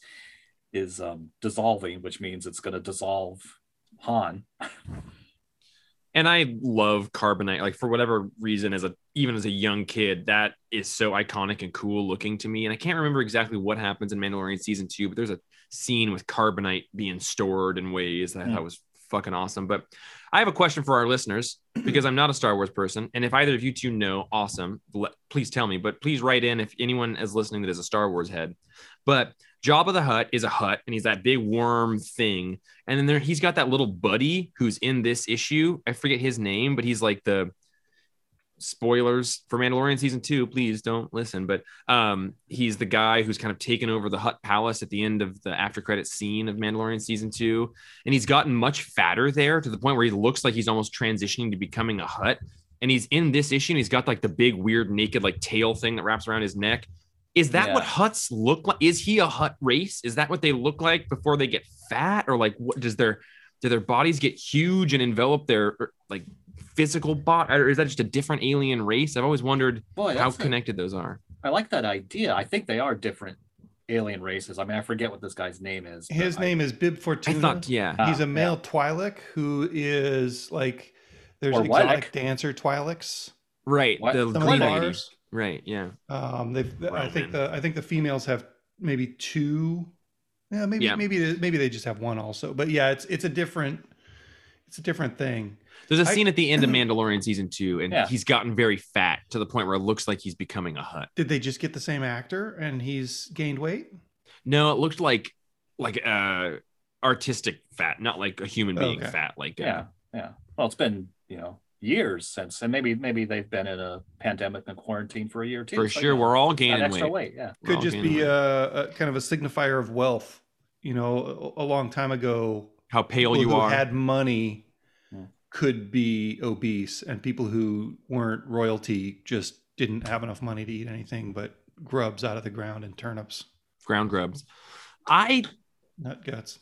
is um, dissolving which means it's going to dissolve han and I love Carbonite. Like for whatever reason, as a even as a young kid, that is so iconic and cool looking to me. And I can't remember exactly what happens in Mandalorian season two, but there's a scene with Carbonite being stored in ways that I Hmm. thought was fucking awesome. But I have a question for our listeners because I'm not a Star Wars person, and if either of you two know, awesome. Please tell me. But please write in if anyone is listening that is a Star Wars head. But Jabba the Hutt is a Hutt, and he's that big worm thing. And then there, he's got that little buddy who's in this issue. I forget his name, but he's like the spoilers for Mandalorian season two. Please don't listen. But um, he's the guy who's kind of taken over the Hutt Palace at the end of the after credit scene of Mandalorian season two. And he's gotten much fatter there to the point where he looks like he's almost transitioning to becoming a Hutt. And he's in this issue and he's got like the big, weird, naked, like tail thing that wraps around his neck. Is that Yeah. what Hutts look like? Is he a Hutt race? Is that what they look like before they get fat? Or like what does their do their bodies get huge and envelop their er, like physical body? Or is that just a different alien race? I've always wondered boy how that's a- connected those are. i like that idea i think they are different alien races i mean i forget what this guy's name is but His I- name is Bib I Fortuna. thought, yeah. Ah, He's a yeah. male Twi'lek who is like there's Or exotic Twi'lek. dancer Twi'leks. right. What? The Some green of Green lady. Ours. Right. Yeah. Um, they've I think Roman. the I think the females have maybe two. Yeah, maybe Yeah. maybe maybe they just have one also. But yeah, it's it's a different it's a different thing. There's a I- scene at the end of Mandalorian season two, and Yeah. he's gotten very fat to the point where it looks like he's becoming a Hutt. Did they just get the same actor and he's gained weight? No, it looked like like uh artistic fat, not like a human being Okay. fat. Like uh, yeah yeah well it's been you know years since and maybe maybe they've been in a pandemic and quarantine for a year too. for so, sure, you know, we're all gaining extra weight. weight yeah We're Could just be a, a kind of a signifier of wealth. You know, a, a long time ago, how pale you who are. had money Hmm. could be obese, and people who weren't royalty just didn't have enough money to eat anything but grubs out of the ground and turnips, ground grubs. I nut guts.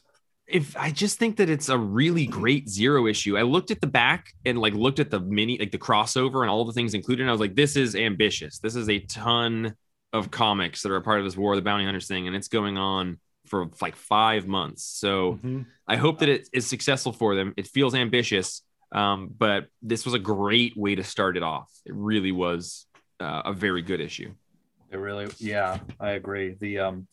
If I just think that it's a really great zero issue. I looked at the back and like looked at the mini, like the crossover and all the things included. And I was like, this is ambitious. This is a ton of comics that are a part of this War of the Bounty Hunters thing, and it's going on for like five months. So Mhm. I hope that it is successful for them. It feels ambitious, um, but this was a great way to start it off. It really was uh, a very good issue. It really, yeah, I agree. The um,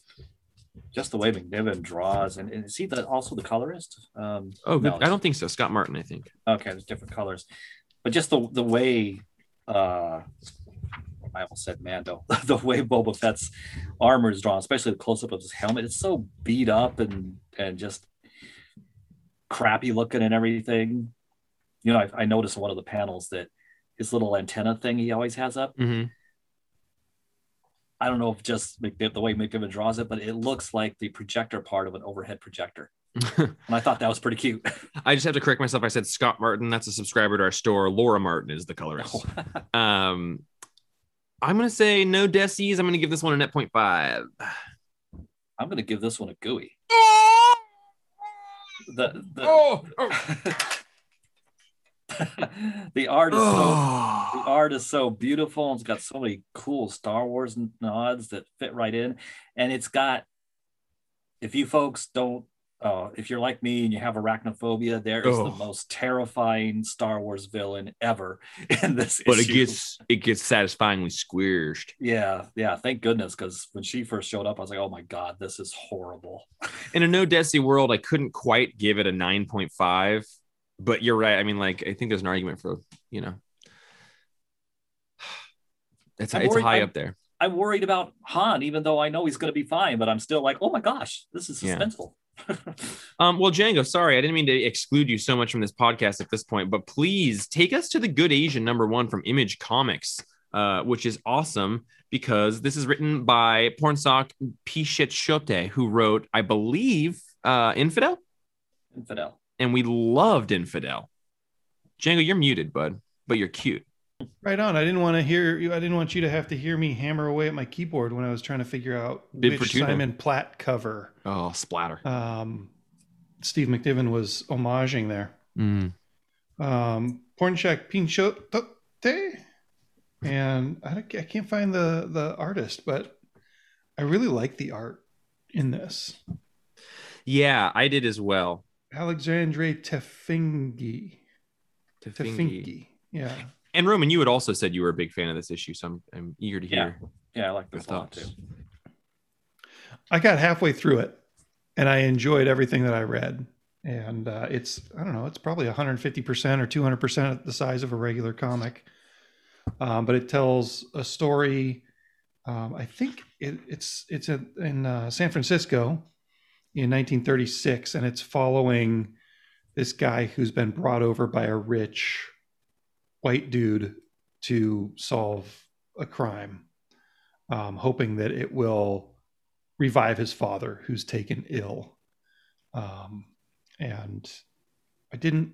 just the way McNiven draws, and, and is he the also the colorist? Um, Oh, good. no, I don't think so. Scott Martin, I think. Okay, there's different colors, but just the the way, uh, I almost said Mando, the way Boba Fett's armor is drawn, especially the close up of his helmet, it's so beat up and and just crappy looking and everything. You know, I, I noticed in one of the panels that his little antenna thing he always has up. Mhm. I don't know if just McNiven, the way McNiven draws it, but it looks like the projector part of an overhead projector. And I thought that was pretty cute. I just have to correct myself. I said Scott Martin. That's a subscriber to our store. Laura Martin is the colorist. Um, I'm gonna say no Desies. I'm gonna give this one a net point five. I'm going to give this one a gooey. The, the, Oh, the art is so the art is so beautiful. And it's got so many cool Star Wars nods that fit right in, and it's got. If you folks don't uh, if you're like me and you have arachnophobia, there is oh. the most terrifying Star Wars villain ever in this. But issue. it gets it gets satisfyingly squished. Yeah, yeah. Thank goodness, because when she first showed up, I was like, "Oh my god, this is horrible." In a no Desi world, I couldn't quite give it a nine point five, but you're right. I mean, like, I think there's an argument for you know, it's I'm it's worried, high I'm, up there. I'm worried about Han, even though I know he's going to be fine, but I'm still like, "Oh my gosh, this is suspenseful." Yeah. um, well, Django, sorry, I didn't mean to exclude you so much from this podcast at this point, but please take us to the Good Asian number one from Image Comics, uh, which is awesome because this is written by Pornsak Pichetshote, who wrote, I believe, uh, Infidel. Infidel. And we loved Infidel. Django, you're muted, bud, but you're cute. Right on. I didn't want to hear you. I didn't want you to have to hear me hammer away at my keyboard when I was trying to figure out Bib which Simon Platt cover. Oh, splatter. Um, Steve McNiven was homaging there. Mm. Um, Pornsak Pichetshote, and I, I can't find the the artist, but I really like the art in this. Yeah, I did as well. Alexandre Tefenkgi. Tefenkgi. Yeah. And Roman, you had also said you were a big fan of this issue, so I'm, I'm eager to hear. Yeah, yeah I like this a lot too. I got halfway through it, and I enjoyed everything that I read. And uh, it's I don't know, it's probably 150 percent or 200 percent the size of a regular comic, um, but it tells a story. Um, I think it, it's it's a, in uh, San Francisco in 1936, and it's following this guy who's been brought over by a rich white dude to solve a crime, um, hoping that it will revive his father, who's taken ill. Um, and I didn't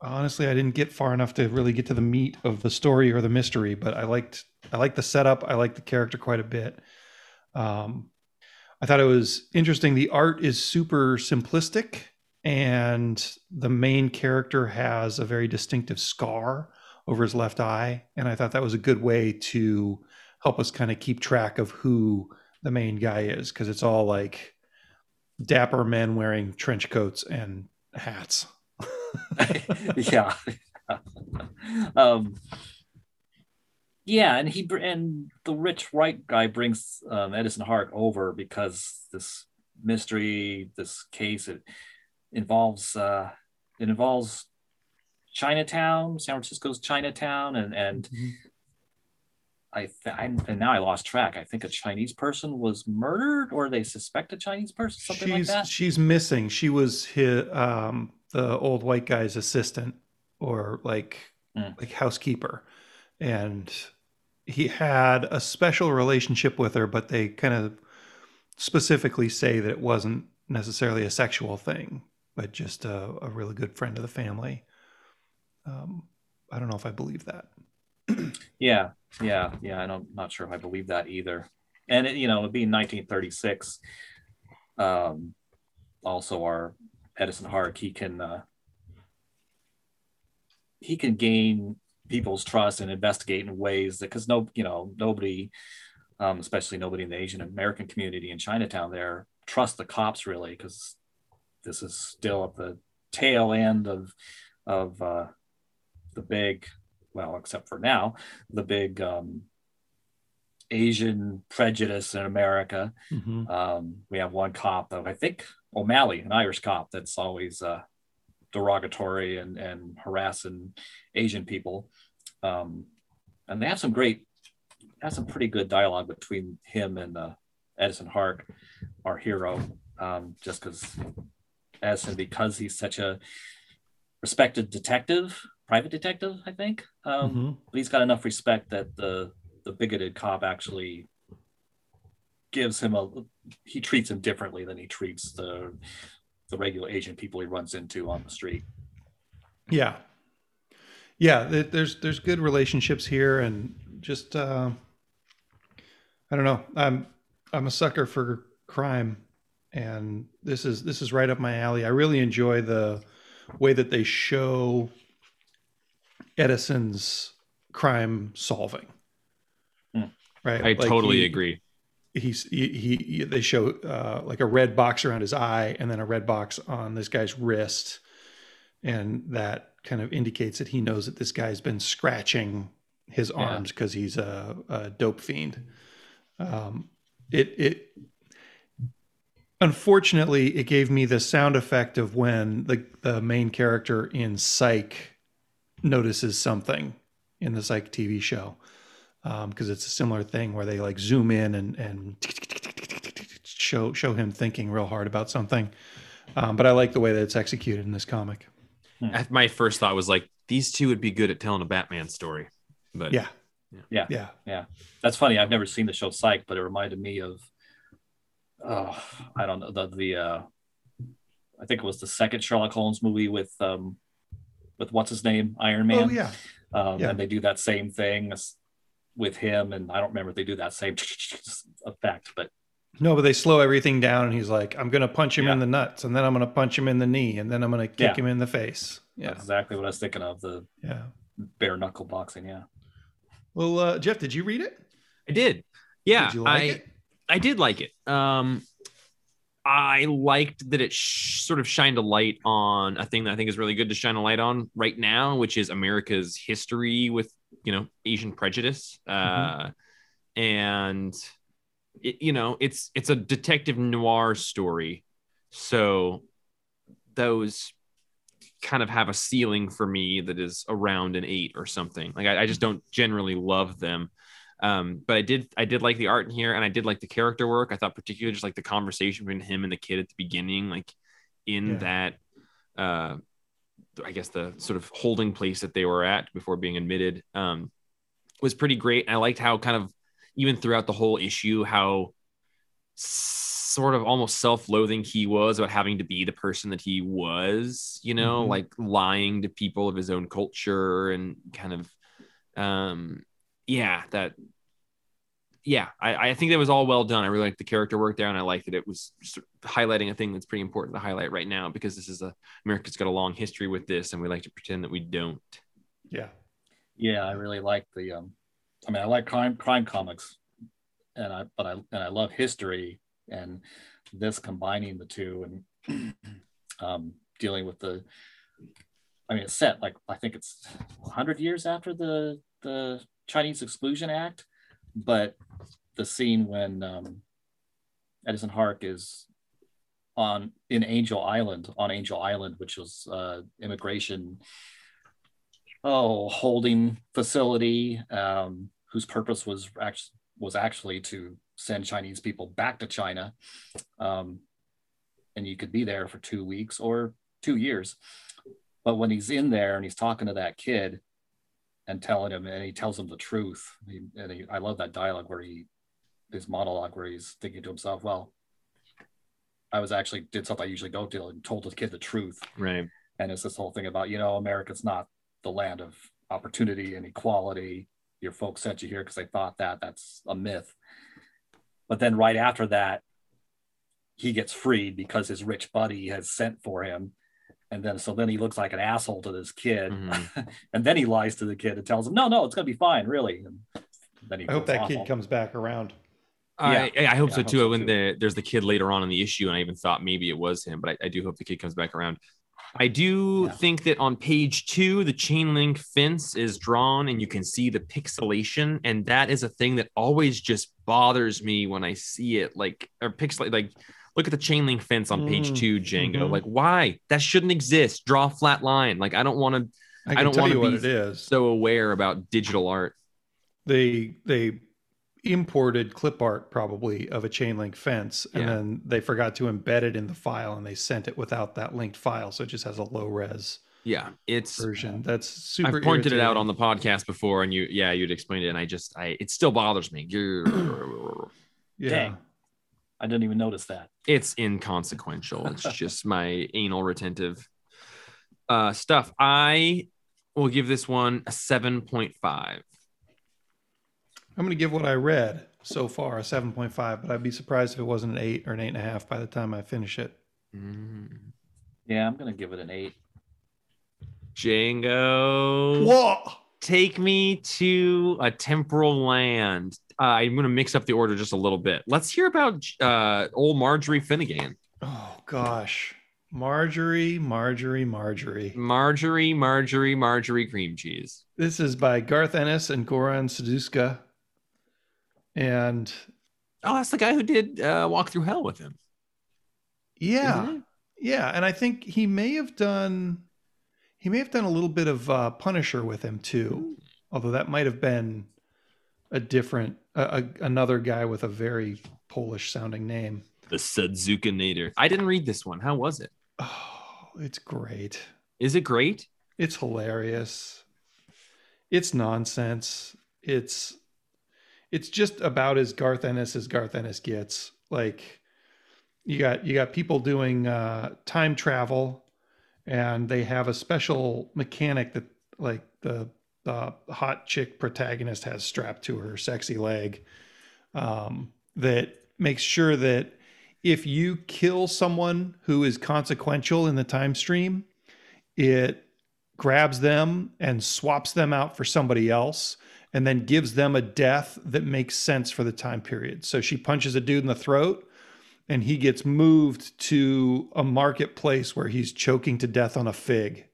honestly, I didn't get far enough to really get to the meat of the story or the mystery, but I liked I liked the setup. I liked the character quite a bit. Um, I thought it was interesting. The art is super simplistic, and the main character has a very distinctive scar over his left eye. And I thought that was a good way to help us kind of keep track of who the main guy is because it's all like dapper men wearing trench coats and hats. yeah. um, yeah, and he and the rich white guy brings um, Edison Hark over because this mystery, this case, it involves uh, it involves Chinatown, San Francisco's Chinatown, and and mm-hmm. I, I and now I lost track. I think a Chinese person was murdered, or they suspect a Chinese person, something she's, like that. She's missing. She was his, um, the old white guy's assistant, or like mm. like housekeeper, and he had a special relationship with her, but they kind of specifically say that it wasn't necessarily a sexual thing, but just a, a really good friend of the family um, I don't know if I believe that. yeah, yeah, yeah. And I'm not sure if I believe that either. And it, you know, being 1936, um, also our Edison Hark, he can uh, he can gain people's trust and investigate in ways that because no, you know, nobody, um, especially nobody in the Asian American community in Chinatown there trust the cops really because this is still at the tail end of of uh, the big, well, except for now, the big um, Asian prejudice in America. Mm-hmm. Um, we have one cop, though, I think O'Malley, an Irish cop, that's always uh, derogatory and, and harassing Asian people. Um, and they have some great, have some pretty good dialogue between him and uh, Edison Hark, our hero, um, just because Edison, because he's such a respected detective, private detective, I think. Um, mm-hmm. But he's got enough respect that the the bigoted cop actually gives him a he treats him differently than he treats the the regular Asian people he runs into on the street. Yeah, yeah. There's there's good relationships here, and just uh, I don't know. I'm I'm a sucker for crime, and this is this is right up my alley. I really enjoy the way that they show Edison's crime solving. Hmm. Right. I Like, totally he- agree. He's he, he, he they show uh, like a red box around his eye and then a red box on this guy's wrist, and that kind of indicates that he knows that this guy's been scratching his arms because he's a, a dope fiend. Um, it it unfortunately it gave me the sound effect of when the the main character in Psych notices something in the Psych TV show because it's a similar thing where they like zoom in and and show show him thinking real hard about something. Um, but I like the way that it's executed in this comic. I- My first thought was like these two would be good at telling a Batman story, but Yeah, Yeah. yeah, yeah. That's funny. I've never seen the show Psych, but it reminded me of oh, I don't know the the uh I think it was the second Sherlock Holmes movie with um with what's his name Iron Man. Oh yeah, Um, Yeah. And they do that same thing as- with him, and I don't remember if they do that same effect, but no, but they slow everything down, and he's like, "I'm gonna punch him in the nuts, and then I'm gonna punch him in the knee, and then I'm gonna kick Yeah. him in the face." Yeah, that's exactly what I was thinking of the yeah. bare knuckle boxing. Yeah. Well, uh, Jeff, did you read it? I did. Yeah, did you like I it? I did like it. Um, I liked that it sh- sort of shined a light on a thing that I think is really good to shine a light on right now, which is America's history with you know Asian prejudice. Uh, and it, you know it's it's a detective noir story, so those kind of have a ceiling for me that is around an eight or something. Like I, I just don't generally love them um but i did i did like the art in here and i did like the character work i thought particularly just like the conversation between him and the kid at the beginning like in Yeah. that uh i guess the sort of holding place that they were at before being admitted um was pretty great and i liked how kind of even throughout the whole issue how sort of almost self-loathing he was about having to be the person that he was you know Mhm. like lying to people of his own culture and kind of um yeah that yeah I, I think that was all well done i really liked the character work there and i like that it was highlighting a thing that's pretty important to highlight right now because this is a america's got a long history with this and we like to pretend that we don't Yeah, Yeah, I really like the. Um, I mean, I like crime crime comics, and I but I and I love history, and this combining the two and um, dealing with the. I mean, it's set like I think it's 100 years after the the Chinese Exclusion Act, but the scene when um, Edison Hark is on in Angel Island on Angel Island, which was uh, immigration oh holding facility um, whose purpose was actually was actually to send Chinese people back to China, um, and you could be there for two weeks or two years. But when he's in there and he's talking to that kid and telling him, and he tells him the truth, he, and he, I love that dialogue where he his monologue where he's thinking to himself, well. I was actually did something I usually don't do and told the kid the truth. Right. And it's this whole thing about you know america's not the land of opportunity and equality. Your folks sent you here because they thought that. That's a myth. But then right after that he gets freed because his rich buddy has sent for him and then so then he looks like an asshole to this kid Mhm. and then he lies to the kid and tells him no no it's going to be fine really and then he I hope that awful. kid comes back around. I, I hope Yeah, so I hope too. so when too. the there's the kid later on in the issue, and I even thought maybe it was him, but I, I do hope the kid comes back around. I do Yeah. think that on page two, the chain link fence is drawn, and you can see the pixelation, and that is a thing that always just bothers me when I see it. Like or pixel, like look at the chain link fence on page Mm, two, Django. mhm. Like why that shouldn't exist? Draw a flat line. Like I don't want to I can don't you what be it is. so aware about digital art. they they imported clip art probably of a chain link fence and Yeah. then they forgot to embed it in the file and they sent it without that linked file so it just has a low res Yeah, it's version that's super I've pointed it out on the podcast before, and you, yeah, you'd explained it, and I just, I, it still bothers me. yeah Dang. I didn't even notice that It's inconsequential. It's just my anal retentive uh, stuff. I will give this one a seven point five. i'm going to give what i read so far a 7.5 but i'd be surprised if it wasn't an 8 or an 8.5 by the time i finish it Mm. yeah i'm going to give it an eight Django. Whoa! Take me to a temporal land. Uh, I'm going to mix up the order just a little bit. Let's hear about uh, old Marjorie Finnegan. Oh gosh, Marjorie, Marjorie, Marjorie. Marjorie, Marjorie, Marjorie cream cheese. This is by Garth Ennis and Goran Sudzuka. And Oh, that's the guy who did uh, Walk Through Hell with him. yeah, yeah, and I think he may have done he may have done a little bit of uh, Punisher with him too. Although that might have been a different a, a, another guy with a very Polish sounding name. The Suzuka Nader. I didn't read this one. How was it? Oh, it's great. Is it great? It's hilarious. It's nonsense. It's it's just about as Garth Ennis as Garth Ennis gets. Like you got you got people doing uh, time travel, and they have a special mechanic that like the the hot chick protagonist has strapped to her sexy leg um, that makes sure that if you kill someone who is consequential in the time stream, it grabs them and swaps them out for somebody else and then gives them a death that makes sense for the time period. So she punches a dude in the throat and he gets moved to a marketplace where he's choking to death on a fig.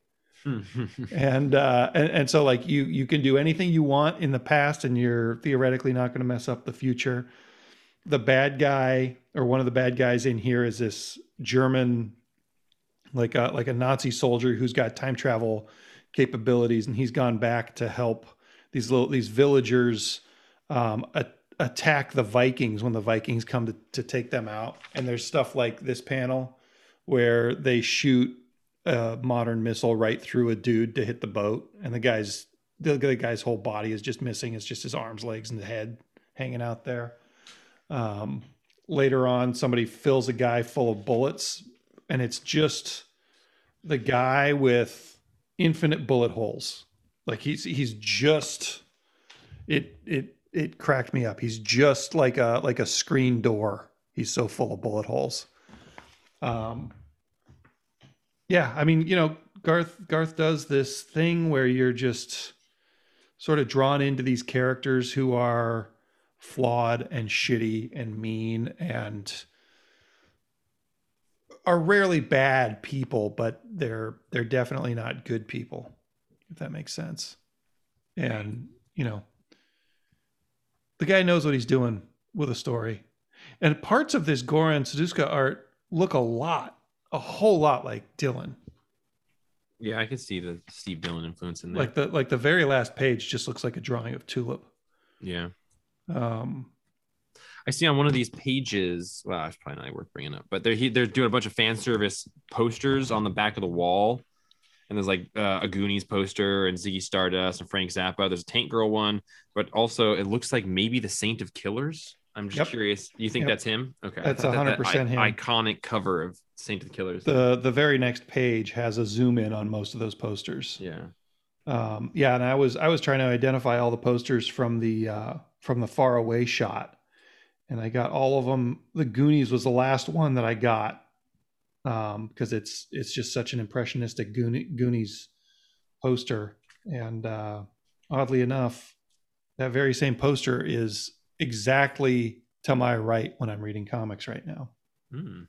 and, uh, and and so like you you can do anything you want in the past and you're theoretically not going to mess up the future. The bad guy or one of the bad guys in here is this German like a like a Nazi soldier who's got time travel capabilities, and he's gone back to help these little these villagers um, a, attack the Vikings when the Vikings come to, to take them out. And there's stuff like this panel where they shoot a modern missile right through a dude to hit the boat, and the guy's the, the guy's whole body is just missing. It's just his arms, legs, and the head hanging out there. Um, later on, somebody fills a guy full of bullets, and it's just the guy with infinite bullet holes. Like he's he's just it it it cracked me up. He's just like a like a screen door. He's so full of bullet holes. Um yeah, I mean, you know, Garth Garth does this thing where you're just sort of drawn into these characters who are flawed and shitty and mean and are rarely bad people, but they're they're definitely not good people, if that makes sense. And you know, the guy knows what he's doing with a story. And parts of this Goran Sudzuka art look a lot, a whole lot like Dillon. yeah, I could see the Steve Dillon influence in there. Like the like the very last page just looks like a drawing of Tulip. yeah. Um, I see on one of these pages. Well, it's probably not worth bringing up, but they're he, they're doing a bunch of fan service posters on the back of the wall, and there's like uh, a Goonies poster and Ziggy Stardust and Frank Zappa. There's a Tank Girl one, but also it looks like maybe the Saint of Killers. I'm just Yep. curious. You think Yep. that's him? Okay, That's thought that- that 100% him. Iconic cover of Saint of the Killers. the the very next page has a zoom in on most of those posters. yeah. Um, yeah, and I was I was trying to identify all the posters from the uh, from the far away shot, and I got all of them. The Goonies was the last one that I got because it's it's just such an impressionistic Goon- Goonies poster, and uh, oddly enough, that very same poster is exactly to my right when I'm reading comics right now Hmm.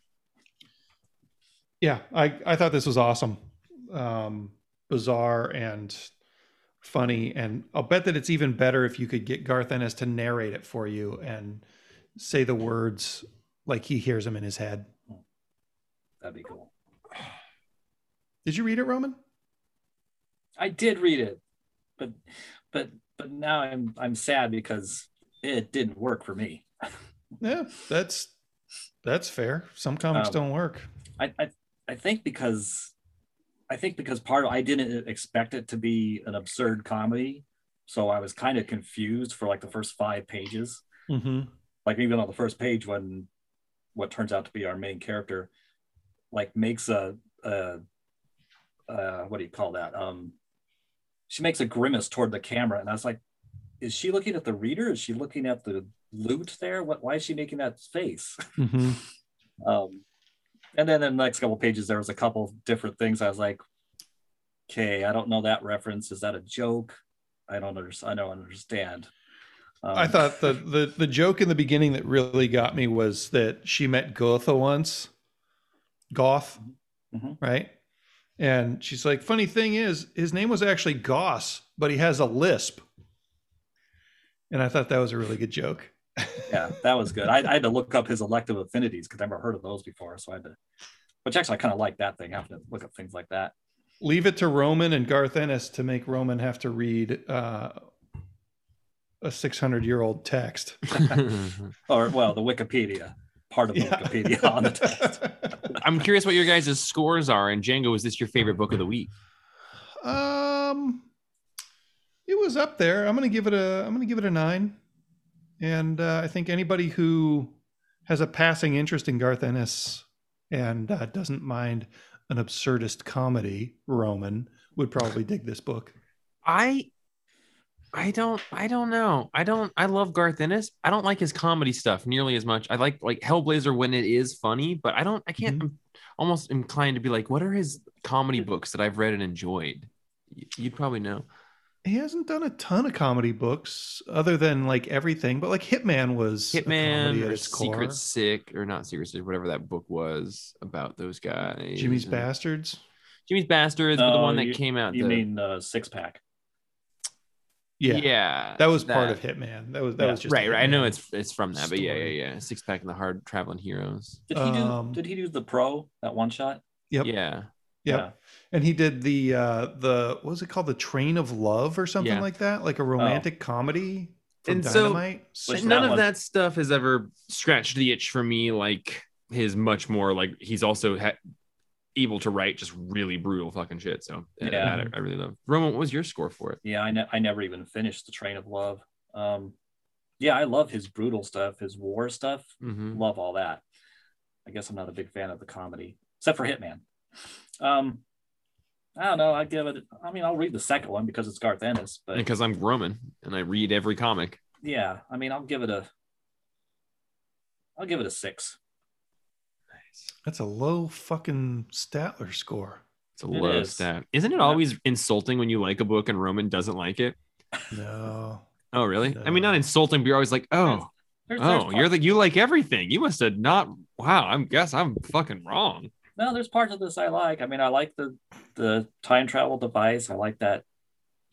Yeah i i thought this was awesome. Um bizarre and funny and i'll bet that it's even better if you could get garth ennis to narrate it for you and say the words like he hears them in his head. That'd be cool. did you read it roman? I did read it, but but but now I'm I'm sad because it didn't work for me. yeah that's that's fair. Some comics Um, don't work. I, I I think because I think because part of I didn't expect it to be an absurd comedy, so I was kind of confused for like the first five pages. hmm Like even on the first page when what turns out to be our main character like makes a, a uh what do you call that? Um she makes a grimace toward the camera and I was like, is she looking at the reader? Is she looking at the loot there? What why is she making that face? hmm Um, and then in the next couple pages, there was a couple different things. I was like, Okay, I don't know that reference. Is that a joke? I don't understand. I don't understand. Um, I thought the, the the joke in the beginning that really got me was that she met Goethe once. Goth, Mhm. right? And she's like, funny thing is, his name was actually Goss, but he has a lisp. And I thought that was a really good joke. Yeah, that was good. I, I had to look up his elective affinities because I've never heard of those before. So I had to, which actually I kind of like that thing, having to look up things like that. Leave it to Roman and Garth Ennis to make Roman have to read uh, a 600 year old text. Or, well, the Wikipedia, part of the Yeah. Wikipedia on the text. I'm curious what your guys' scores are. And Django, is this your favorite book of the week? Um, it was up there. I'm gonna give it a. I'm gonna give it a nine. And uh, I think anybody who has a passing interest in Garth Ennis and uh, doesn't mind an absurdist comedy, Roman, would probably dig this book. I I don't I don't know. I don't I love Garth Ennis. I don't like his comedy stuff nearly as much. I like like Hellblazer when it is funny, but I don't I can't I'm almost inclined to be like, what are his comedy books that I've read and enjoyed? You'd probably know. He hasn't done a ton of comedy books other than like everything, but like Hitman was a comedy Hitman at or its Secret core. Sick or not Secret Sick, whatever that book was about those guys. Jimmy's And- Bastards. Jimmy's Bastards, but the one that you- came out. You the- mean uh, six pack? Yeah, yeah, that was part of Hitman. That was that Yeah. was just right, right. I know it's it's from that, but yeah, yeah, yeah. Six pack and the hard traveling heroes. Did he do? Um, did he do the pro that one shot? Yep. Yeah. Yep. And he did the uh the what was it called? The Train of Love or something Yeah. like that? Like a romantic comedy from And so- Dynamite? Which none that of one- that stuff has ever scratched the itch for me like his much more like he's also ha- able to write just really brutal fucking shit so Yeah. that I, I really love roman what was your score for it Yeah, I, ne- I never even finished the Train of Love. Um, yeah, I love his brutal stuff, his war stuff. mm-hmm. Love all that. I guess I'm not a big fan of the comedy, except for Hitman. Um, I don't know. I give it. I mean, I'll read the second one because it's Garth Ennis, but because i'm roman and i read every comic yeah, I mean, I'll give it a. I'll give it a six. Nice. That's a low fucking Statler score. it's a It low is. stat isn't it Yeah. always insulting when you like a book and roman doesn't like it No. oh really i mean not insulting but you're always like oh There's, oh there's you're like you like everything you must have not wow i'm guess i'm fucking wrong no, there's parts of this I like. I mean, I like the the time travel device. I like that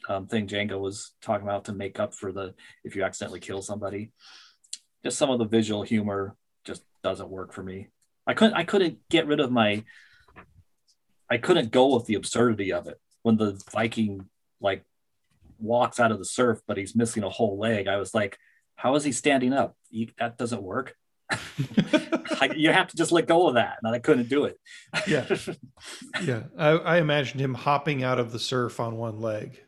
um, thing Django was talking about to make up for the if you accidentally kill somebody. Just some of the visual humor just doesn't work for me. I couldn't I couldn't get rid of my I couldn't go with the absurdity of it when the Viking like walks out of the surf, but he's missing a whole leg. I was like, how is he standing up? He, that doesn't work. I, you have to just let go of that, and I couldn't do it. Yeah. yeah. I, I imagined him hopping out of the surf on one leg.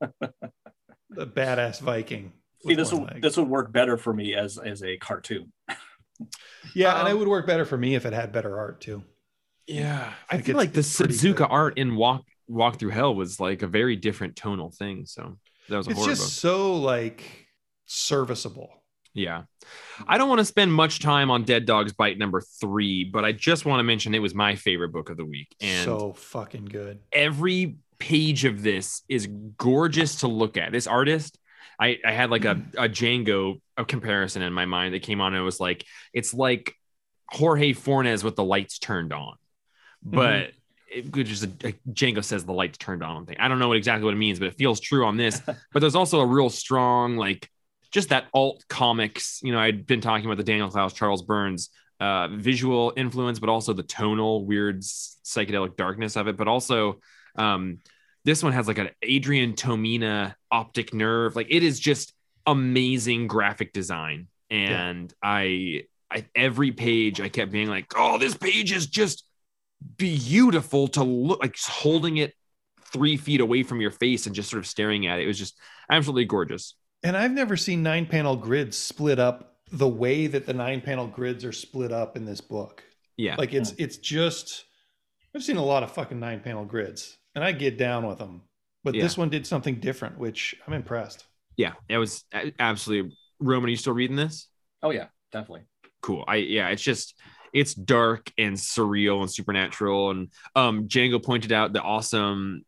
the badass Viking. See, this would leg. this would work better for me as as a cartoon. yeah, and it um, would work better for me if it had better art too. Yeah, I Like, feel like the it's Sudžuka art in Walk Walk Through Hell was like a very different tonal thing. So that was a It's horror just book. so like serviceable. Yeah, I don't want to spend much time on Dead Dog's Bite number three, but I just want to mention it was my favorite book of the week, and so fucking good. every page of this is gorgeous to look at. This artist, I, I had like a, a Django a comparison in my mind that came on and it was like, it's like Jorge Fornes with the lights turned on. Mm-hmm. But it could just a, Django says the lights turned on thing. I don't know what exactly what it means, but it feels true on this. but there's also a real strong, like just that alt comics. You know, I'd been talking about the Daniel Clowes, Charles Burns uh, visual influence, but also the tonal weird psychedelic darkness of it. But also, um, this one has like an Adrian Tomine optic nerve. Like it is just amazing graphic design. And I, I, every page I kept being like, oh, this page is just beautiful to look like holding it three feet away from your face and just sort of staring at it. It was just absolutely gorgeous. And I've never seen nine panel grids split up the way that the nine panel grids are split up in this book. Yeah. Like it's it's just I've seen a lot of fucking nine panel grids and I get down with them. But Yeah. this one did something different, which I'm impressed. yeah. It was absolutely. Roman, are you still reading this? Oh yeah, definitely. cool. I yeah, it's just it's dark and surreal and supernatural. And um Django pointed out the awesome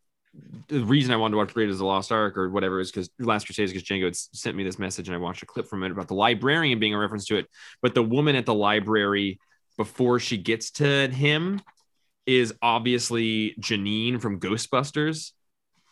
the reason I wanted to watch Raiders of the Lost Ark or whatever is because Last Crusade is because Django had sent me this message and I watched a clip from it about the librarian being a reference to it. But the woman at the library before she gets to him is obviously Janine from Ghostbusters,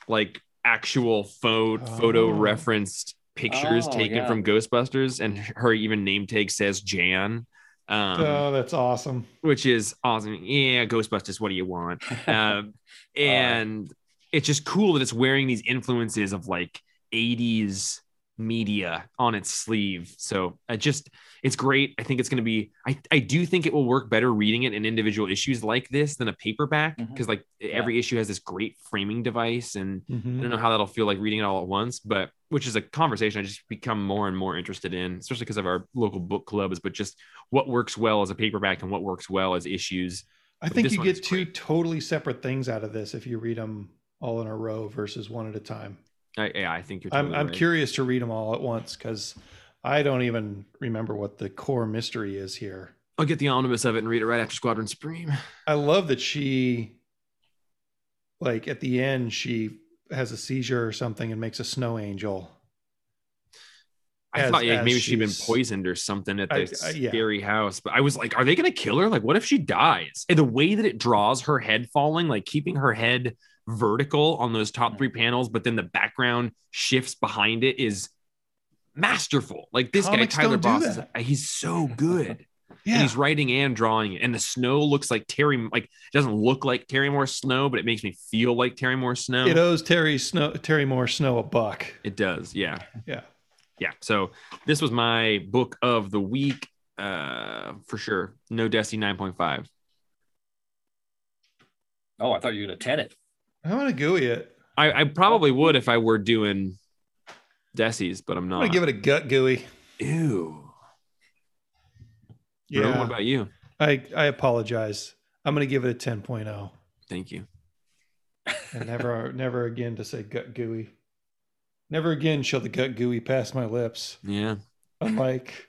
like actual photo photo Oh. referenced pictures Oh, taken yeah. from Ghostbusters, and her even name tag says Jan. Um, oh, that's awesome. which is awesome. Yeah, Ghostbusters, what do you want? Um, and it's just cool that it's wearing these influences of like 80s media on its sleeve. So I just, it's great. I think it's going to be, I, I do think it will work better reading it in individual issues like this than a paperback because like every issue has this great framing device and I Mhm. don't know how that'll feel like reading it all at once, but which is a conversation I just become more and more interested in, especially because of our local book clubs, but just what works well as a paperback and what works well as issues. I But think you get two great. totally separate things out of this if you read them all in a row versus one at a time. I, yeah, I think you're. I'm I'm right. curious to read them all at once because I don't even remember what the core mystery is here. I'll get the omnibus of it and read it right after Squadron Supreme. I love that she, like at the end, she has a seizure or something and makes a snow angel. I As- thought yeah, maybe she'd been poisoned or something at the I- I- yeah. scary house, but I was like, are they going to kill her? Like, what if she dies? And the way that it draws her head falling, like keeping her head vertical on those top three panels, but then the background shifts behind it is masterful. Like this Comics guy Tyler Boss, he's so good. And Yeah, he's writing and drawing it. And the snow looks like Terry, like it doesn't look like Terry Moore snow, but it makes me feel like Terry Moore snow. it owes Terry Snow Terry Moore Snow a buck. It does, yeah. Yeah, Yeah. So this was my book of the week, uh, for sure. No Destiny 9.5. Oh, I thought you were gonna ten it. I'm gonna gooey it. I, I probably would if I were doing Desi's, but I'm I'm not. gonna give it a gut gooey. Ew. Bro, Yeah, what about you? I I apologize. I'm gonna give it a 10.0 Thank you. and never never again to say gut gooey. Never again shall the gut gooey pass my lips. Yeah. Unlike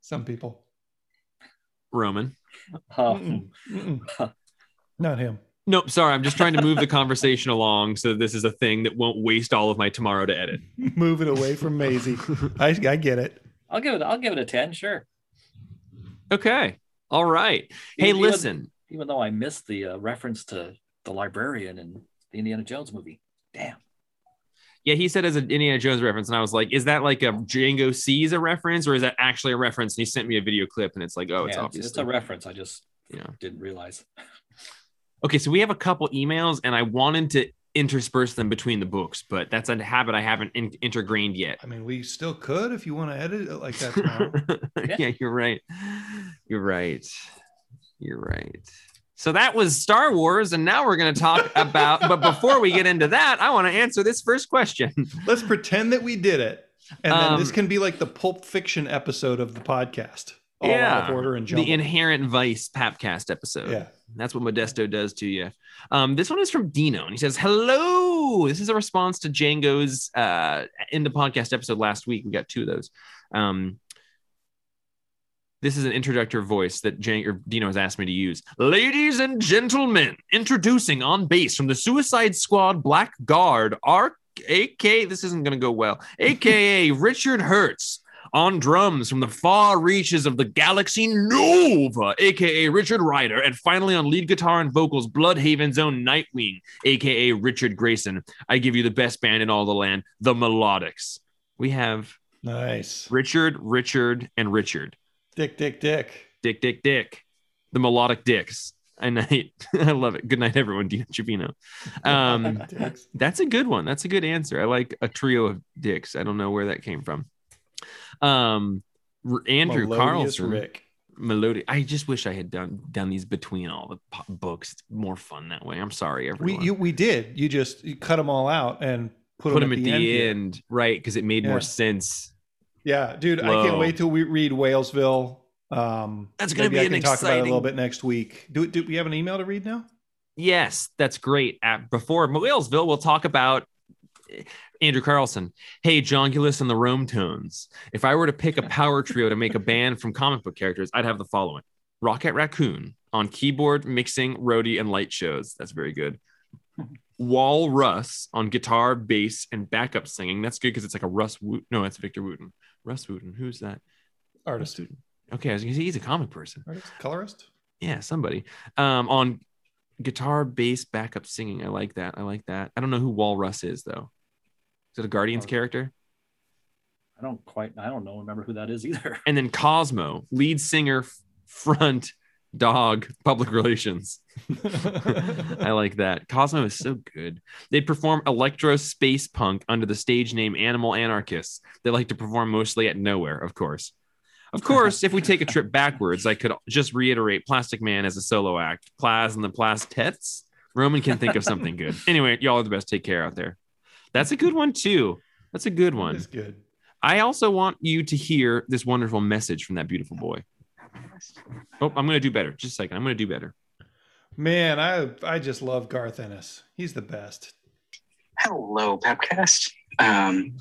some people. Roman. Um, Mm-mm, mm-mm. Not him. Nope. Sorry. I'm just trying to move the conversation along so this is a thing that won't waste all of my tomorrow to edit. Move it away from Maisie. I, I get it. I'll give it. I'll give it a ten. Sure. Okay. All right. Hey, Even- listen. Even though I missed the uh, reference to the librarian in the Indiana Jones movie. Damn. Yeah, he said as an Indiana Jones reference, and I was like, "Is that like a Django sees a reference, or is that actually a reference?" And he sent me a video clip, and it's like, "Oh, it's Yeah, obviously it's a reference. I just Yeah. didn't realize. Okay, so we have a couple emails, and I wanted to intersperse them between the books, but that's a habit I haven't in- intergrained yet. I mean, we still could if you want to edit it like that tomorrow. yeah, you're right. You're right. You're right. So that was Star Wars, and now we're going to talk about. but before we get into that, I want to answer this first question. Let's pretend that we did it. And then this Um, can be like the Pulp Fiction episode of the podcast. All yeah, out of order and jumble. the Inherent Vice Papcast episode. yeah. That's what Modesto does to you. Um, this one is from Dino, and he says, "Hello." This is a response to Django's uh, in the podcast episode last week. We got two of those. Um, this is an introductory voice that or Dino has asked me to use. Ladies and gentlemen, introducing on bass from the Suicide Squad Black Guard, Arc, AK. This isn't going to go well. AKA Richard Hertz on drums from the far reaches of the galaxy Nova, aka Richard Rider, and finally on lead guitar and vocals, Blüdhaven's own Nightwing, aka Richard Grayson. I give you the best band in all the land, the Melodics. We have Nice. Richard, Richard, and Richard. Dick, dick, dick. Dick, Dick, Dick. The Melodic Dicks. I night. I love it. Good night, everyone. Chipino. Um, that's a good one. That's a good answer. I like a trio of dicks. I don't know where that came from. Um, Andrew Melodious Carlson, Rick. Melody. I just wish I had done done these between all the po- books. It's more fun that way. I'm sorry, We everyone. you, we did. You just you cut them all out and put, put them them at the end, here. right? Because it made Yeah. more sense. Yeah, dude, I can't wait till we read Whalesville. Um, That's gonna be I an can talk about it a little bit next week. Do do we have an email to read now? Yes, that's great. At, before Whalesville, we'll talk about Andrew Carlson. Hey, John Gillis and the Rome Tones. If I were to pick a power trio to make a band from comic book characters, I'd have the following Rocket Raccoon on keyboard, mixing, roadie, and light shows. That's very good. Walrus on guitar, bass, and backup singing. That's good because it's like a Russ. Woot- no, that's Victor Wooten. Russ Wooten. Who's that? Artist, Russ Wooten. Okay, I was gonna say he's a comic person. artist, colorist. Yeah, somebody. Um, on guitar, bass, backup singing. I like that. I like that. I don't know who Walrus is though. Is it a Guardians Oh. character? I don't quite. I don't know. Remember who that is either. And then Cosmo, lead singer, front, dog, public relations. I like that. Cosmo is so good. They perform electro space punk under the stage name Animal Anarchists. They like to perform mostly at nowhere, of course. Of course, if we take a trip backwards, I could just reiterate Plastic Man as a solo act, Plaz and the Plastets. Roman can think of something good. Anyway, y'all are the best. Take care out there. That's a good one, too. That's a good one. It's good. I also want you to hear this wonderful message from that beautiful boy. Oh, I'm going to do better. Just a second. I'm going to do better. Man, I I just love Garth Ennis. He's the best. Hello, Pepcast. Um,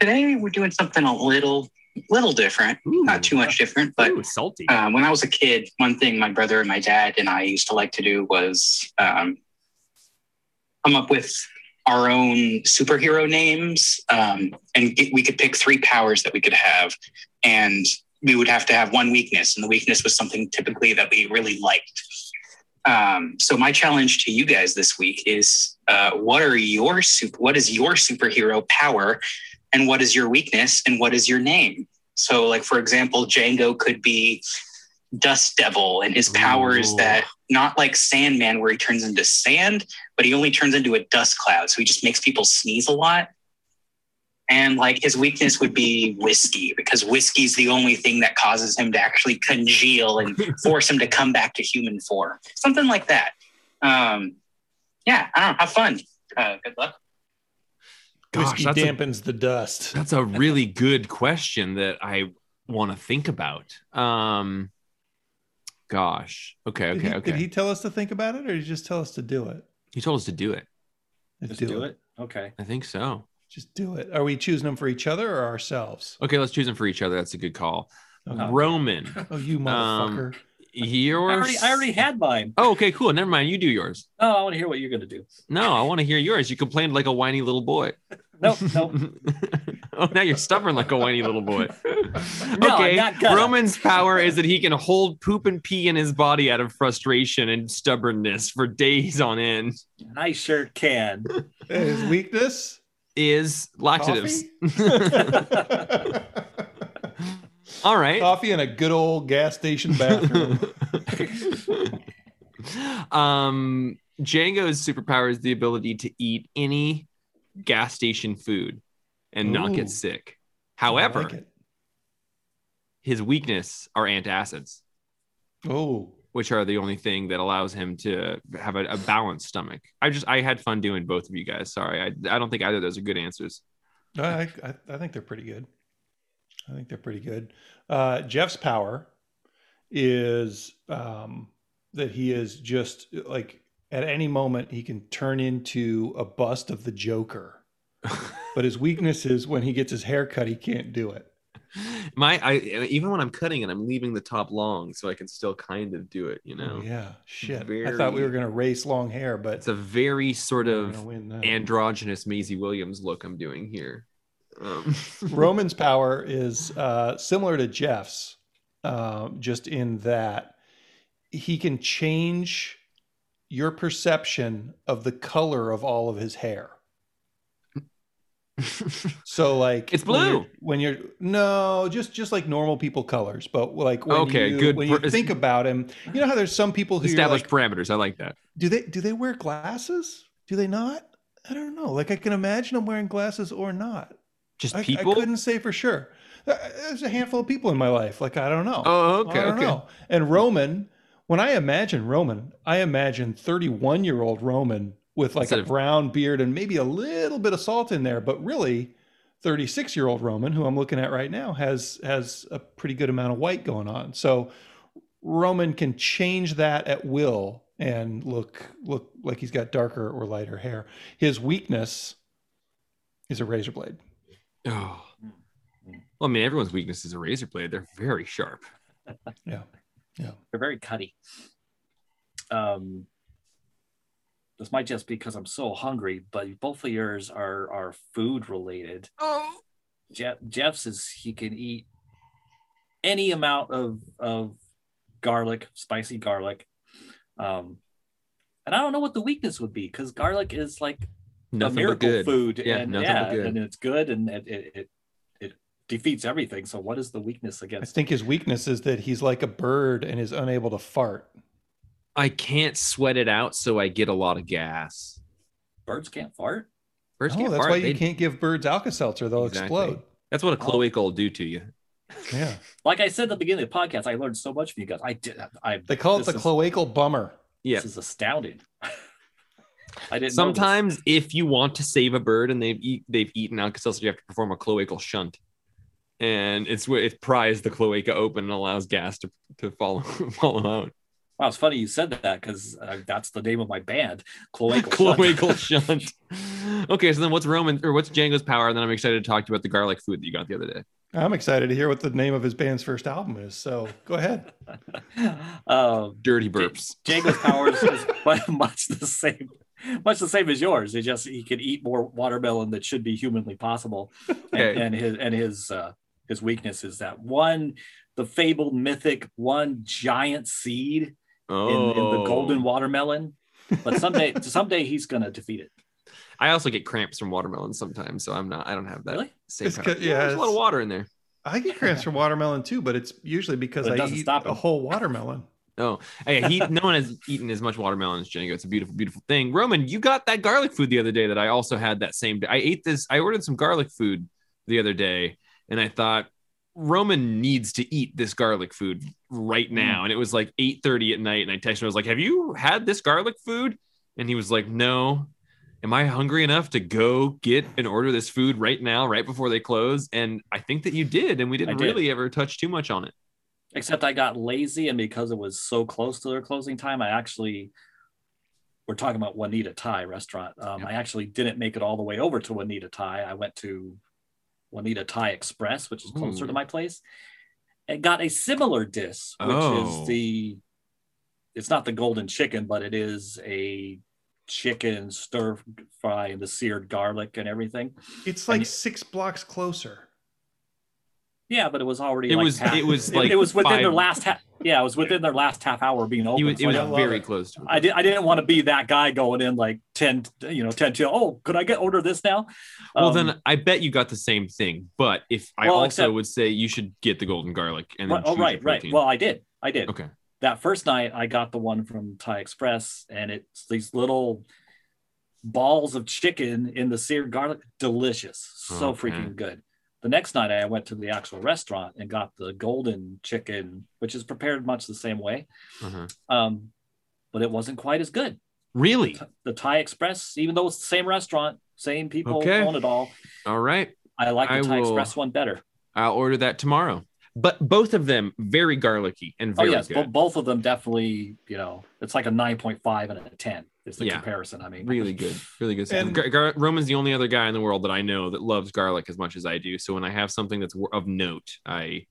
today we're doing something a little, little different. Ooh. Not too much different, but Ooh, salty. um, when I was a kid, one thing my brother and my dad and I used to like to do was um, come up with our own superhero names, um, and get, we could pick three powers that we could have, and we would have to have one weakness, and the weakness was something typically that we really liked. Um, so my challenge to you guys this week is, uh, what are your super? What is your superhero power, and what is your weakness, and what is your name? So, like for example, Django could be Dust Devil, and his power is Ooh. that not like Sandman, where he turns into sand, but he only turns into a dust cloud. So he just makes people sneeze a lot. And like his weakness would be whiskey, because whiskey's the only thing that causes him to actually congeal and force him to come back to human form. Something like that. Um, yeah, I don't know. Have fun. Uh, good luck. Gosh, Whiskey that's a, dampens the dust. that's a really good question that I want to think about. Um, gosh. Okay. Did Okay. he, okay. Did he tell us to think about it, or did he just tell us to do it? he told us to do it. Just do it. Okay. I think so. Just do it. Are we choosing them for each other or ourselves? Okay. Let's choose them for each other. That's a good call. Okay. Roman, Oh, you Um, motherfucker! I yours. already, I already had mine. Oh, okay. Cool. Never mind. You do yours. Oh, I want to hear what you're gonna do. No, I want to hear yours. You complained like a whiny little boy. Nope, nope. oh, now you're stubborn like a whiny little boy. No, okay. I'm not gonna. Roman's power is that he can hold poop and pee in his body out of frustration and stubbornness for days on end. I sure can. His weakness. Is laxatives. All right. Coffee in a good old gas station bathroom. um, Django's superpower is the ability to eat any gas station food and not get sick. However, like his weakness are antacids, oh, which are the only thing that allows him to have a, a balanced stomach. I just I had fun doing both of you guys. Sorry, I I don't think either of those are good answers. I, I, I think they're pretty good. I think they're pretty good. Uh, Jeff's power is um, that he is just like at any moment he can turn into a bust of the Joker. But his weakness is when he gets his hair cut, he can't do it. My I even when I'm cutting it, I'm leaving the top long so I can still kind of do it. You know, Oh, yeah, shit. I thought we were gonna race long hair, but it's a very sort of gonna win that. androgynous Maisie Williams look I'm doing here. Um, Roman's power is uh, similar to Jeff's, uh, just in that he can change your perception of the color of all of his hair. So, like, It's when blue. you're- When you're, no, just just like normal people colors, but like when Okay, you, good when you think about him, you know how there's some people who you're established like, parameters. I like that. do they do they wear glasses? Do they not? I don't know. Like I can imagine them wearing glasses or not. Just I, I people. couldn't say for sure. Uh, There's a handful of people in my life. Like I don't know. oh, okay, I don't okay. know. And Roman, when I imagine Roman, I imagine 31 year old Roman with like Instead a brown beard and maybe a little bit of salt in there, but really 36 year old Roman, who I'm looking at right now, has has a pretty good amount of white going on. So Roman can change that at will and look look like he's got darker or lighter hair. His weakness is a razor blade. Oh. Well, I mean, everyone's weakness is a razor blade. They're very sharp. Yeah. Yeah. They're very cutty. Um, this might just be because I'm so hungry, but both of yours are are food related. Oh, Jeff, Jeff's is he can eat any amount of of garlic, spicy garlic. Um, and I don't know what the weakness would be because garlic is like a nothing but miracle good. food, Yeah, and nothing yeah, but good. and it's good, and it it, it it defeats everything. So what is the weakness against? I think his weakness is that he's like a bird and is unable to fart. I can't sweat it out, so I get a lot of gas. Birds can't fart. Birds Oh, can't that's fart. why you They- can't give birds Alka-Seltzer; they'll Exactly. explode. That's what a cloaca will do to you. Yeah, Like I said at the beginning of the podcast, I learned so much from you guys. I did. I they call it the is- cloacal bummer. Yeah. This is astounding. I didn't. know this. Sometimes, if you want to save a bird and they've eat, they've eaten Alka-Seltzer, you have to perform a cloacal shunt, and it's where it pries the cloaca open and allows gas to to follow follow out. Wow, it's funny you said that because uh, that's the name of my band, Cloacal. Shunt. cloacal shunt. Okay, so then what's Roman or what's Django's power? And then I'm excited to talk to you about the garlic food that you got the other day. I'm excited to hear what the name of his band's first album is. So go ahead. um, Dirty burps. Django's powers is mu- much the same, much the same as yours. He just he can eat more watermelon that should be humanly possible, and, Okay. and his and his uh, his weakness is that one, the fabled mythic one giant seed Oh, in, in the golden watermelon. But someday, someday he's gonna defeat it. I also get cramps from watermelon sometimes, so I'm not. I don't have that Really? same. It's power. good- yeah, there's a lot of water in there. I get cramps from watermelon too, but it's usually because But I doesn't eat stop a whole watermelon. Oh, hey, he, no one has eaten as much watermelon as Django. It's a beautiful, beautiful thing. Roman, you got that garlic food the other day that I also had that same day. I ate this. I ordered some garlic food the other day, and I thought Roman needs to eat this garlic food right mm. now. And it was like 8:30 at night, and I texted him. I was like, "Have you had this garlic food?" And he was like, "No." Am I hungry enough to go get and order this food right now, right before they close? And I think that you did, and we didn't did. really ever touch too much on it. Except I got lazy, and because it was so close to their closing time, I actually we're talking about Juanita Thai restaurant. Um, Yeah. I actually didn't make it all the way over to Juanita Thai. I went to Juanita Thai Express, which is closer Ooh. to my place, and got a similar dish, which Oh. is the it's not the golden chicken, but it is a chicken stir fry and the seared garlic and everything. It's like And- six blocks closer. Yeah, but it was already. It like was- half- it was like it was within their last half. Yeah, it was within their last half hour being open. He was, so it was very it. close to it. I, did, I didn't want to be that guy going in like 10, you know, 10 to, oh, could I get order this now? Well, Um, then I bet you got the same thing. But if I Well, also except- would say you should get the golden garlic and then right, oh, right, right. Well, I did. I did. okay. That first night, I got the one from Thai Express, and it's these little balls of chicken in the seared garlic. Delicious. So Okay. freaking good. The next night, I went to the actual restaurant and got the golden chicken, which is prepared much the same way. Uh-huh. Um, but it wasn't quite as good. Really? The Thai Express, even though it's the same restaurant, same people Okay. own it all, All right. I like the I Thai will- Express one better. I'll order that tomorrow. But both of them very garlicky and Oh very yes, bo- good. both of them definitely. You know, it's like a nine point five and a ten is the Yeah. comparison. I mean, really good. Really good. And- Gar- Gar- Roman's the only other guy in the world that I know that loves garlic as much as I do. So when I have something that's of note, I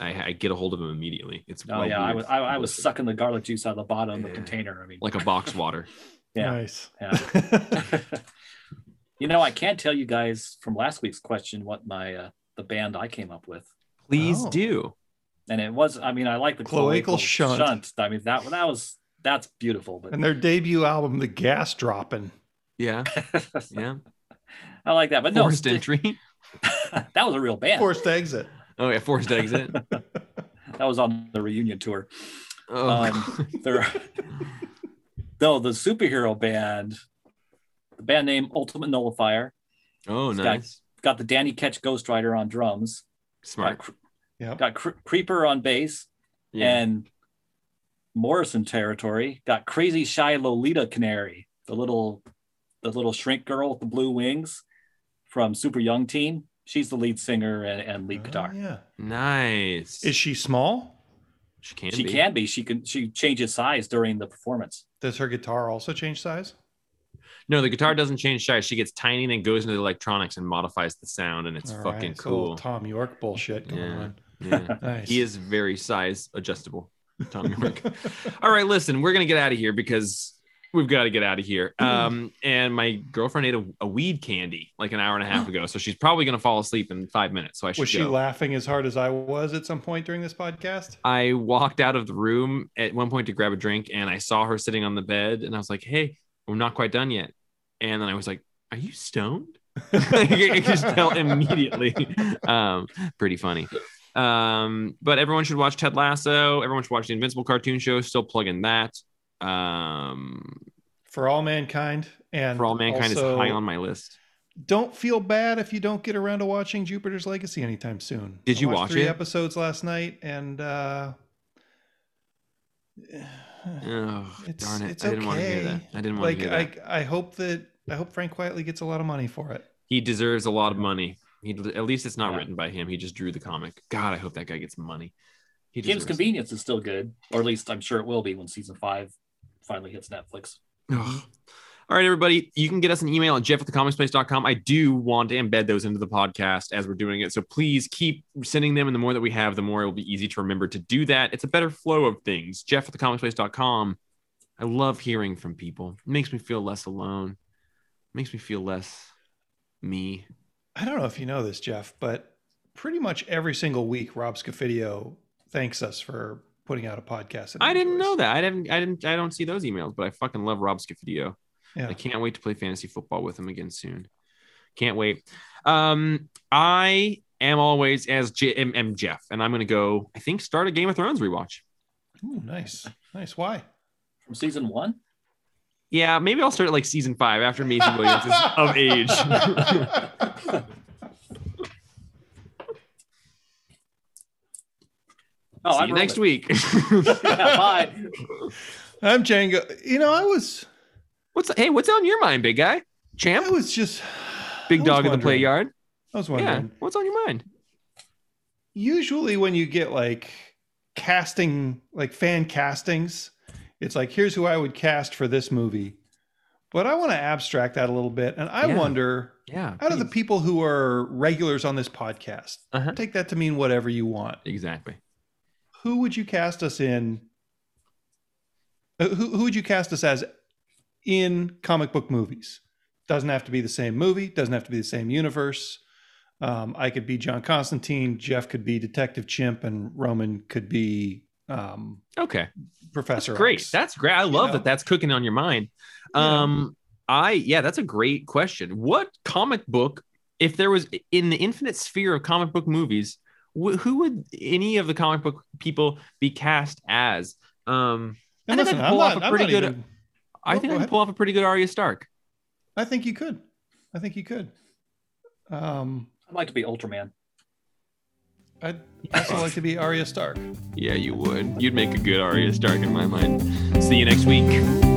I, I get a hold of him immediately. It's Oh well yeah, I was I, I was sucking the garlic juice out of the bottom of the container. I mean, like a box water. Yeah. Nice. Yeah. you know, I can't tell you guys from last week's question what my uh, the band I came up with, Please Oh. do. and it was. I mean, I like the Cloacal shunt. I mean, that that was that's beautiful, but and their debut album, The Gas Dropping. Yeah. Yeah. I like that. But no, Forced st- entry. that was a real band. Forced Exit. Oh yeah, forced exit. That was on the reunion tour. Oh, Um, There, no, the superhero band, the band name Ultimate Nullifier, oh got- nice. got the Danny Ketch Ghost Rider on drums, Smart. got, Cre- Yep. got Cre- Creeper on bass, Yeah. and Morrison territory got Crazy Shy Lolita Canary, the little, the little shrink girl with the blue wings from Super Young Team. She's the lead singer and, and lead Oh, guitar. yeah. nice. Is she small? she can She be. can be. She can. She changes size during the performance. Does her guitar also change size? No, the guitar doesn't change size. She gets tiny and then goes into the electronics and modifies the sound, and it's All fucking right, so a little cool. Thom Yorke bullshit going Yeah. on. Yeah. Nice. he is very size adjustable. Thom Yorke. All right, listen, we're gonna get out of here because we've got to get out of here. Um, and my girlfriend ate a, a weed candy like an hour and a half ago, so she's probably gonna fall asleep in five minutes. So I should Was she go. laughing as hard as I was at some point during this podcast? I walked out of the room at one point to grab a drink, and I saw her sitting on the bed, and I was like, "Hey, we're not quite done yet." And then I was like, "Are you stoned?" I could just tell immediately. Um, pretty funny. Um, but everyone should watch Ted Lasso. Everyone should watch the Invincible cartoon show. Still plugging that. Um, For all mankind and for all mankind also, is high on my list. Don't feel bad if you don't get around to watching Jupiter's Legacy anytime soon. Did I you watch three it? episodes last night and uh Oh, It's- darn it! it's I didn't want to hear that. I didn't want like to hear that. I I hope that I hope Frank Quitely gets a lot of money for it. he deserves a lot of money. He at least it's not Yeah. written by him. He just drew the comic. God, I hope that guy gets money. He Kim's. Convenience is still good, or at least I'm sure it will be when season five finally hits Netflix. All right, everybody. You can get us an email at jeff at thecomicsplace.com. I do want to embed those into the podcast as we're doing it. So please keep sending them. And the more that we have, the more it will be easy to remember to do that. It's a better flow of things. Jeff at thecomicsplace.com. I love hearing from people. It makes me feel less alone. It makes me feel less me. I don't know if you know this, Jeff, but pretty much every single week Rob Scafidio thanks us for putting out a podcast. that he I didn't know that. I didn't. I didn't. I don't see those emails, but I fucking love Rob Scafidio. Yeah. I can't wait to play fantasy football with him again soon. Can't wait. Um, I am always as J- am, am Jeff, and I'm gonna go. I think start a Game of Thrones rewatch. Ooh, nice. Nice. Why? From season one? Yeah, maybe I'll start at like season five after Maisie Williams is of age. Oh, See I'm you next Roman. week. Yeah, bye. I'm Django. You know, I was what's hey? What's on your mind, big guy? Champ. I was just big was dog in the play wondering- yard. I was Yeah, wondering. what's on your mind? Usually when you get like casting like fan castings, it's like here's who I would cast for this movie. But I want to abstract that a little bit. And I Yeah. wonder Yeah, out of the people who are regulars on this podcast, Uh-huh. take that to mean whatever you want. exactly. Who would you cast us in? uh, Who, who would you cast us as in comic book movies? Doesn't have to be the same movie, doesn't have to be the same universe. Um, I could be John Constantine, Jeff could be Detective Chimp, and Roman could be um, Okay. Professor. That's great. X. That's great. I love know? that that's cooking on your mind. You? Um, I yeah, that's a great question. What comic book, if there was in the infinite sphere of comic book movies, wh- who would any of the comic book people be cast as? Um, And I think I listen, could I'm pull off not- a I'm pretty good. even- I Oh, think go I could pull off a pretty good Arya Stark. I think you could. I think you could. Um, I'd like to be Ultraman. I'd also like to be Arya Stark. Yeah, you would. You'd make a good Arya Stark in my mind. See you next week.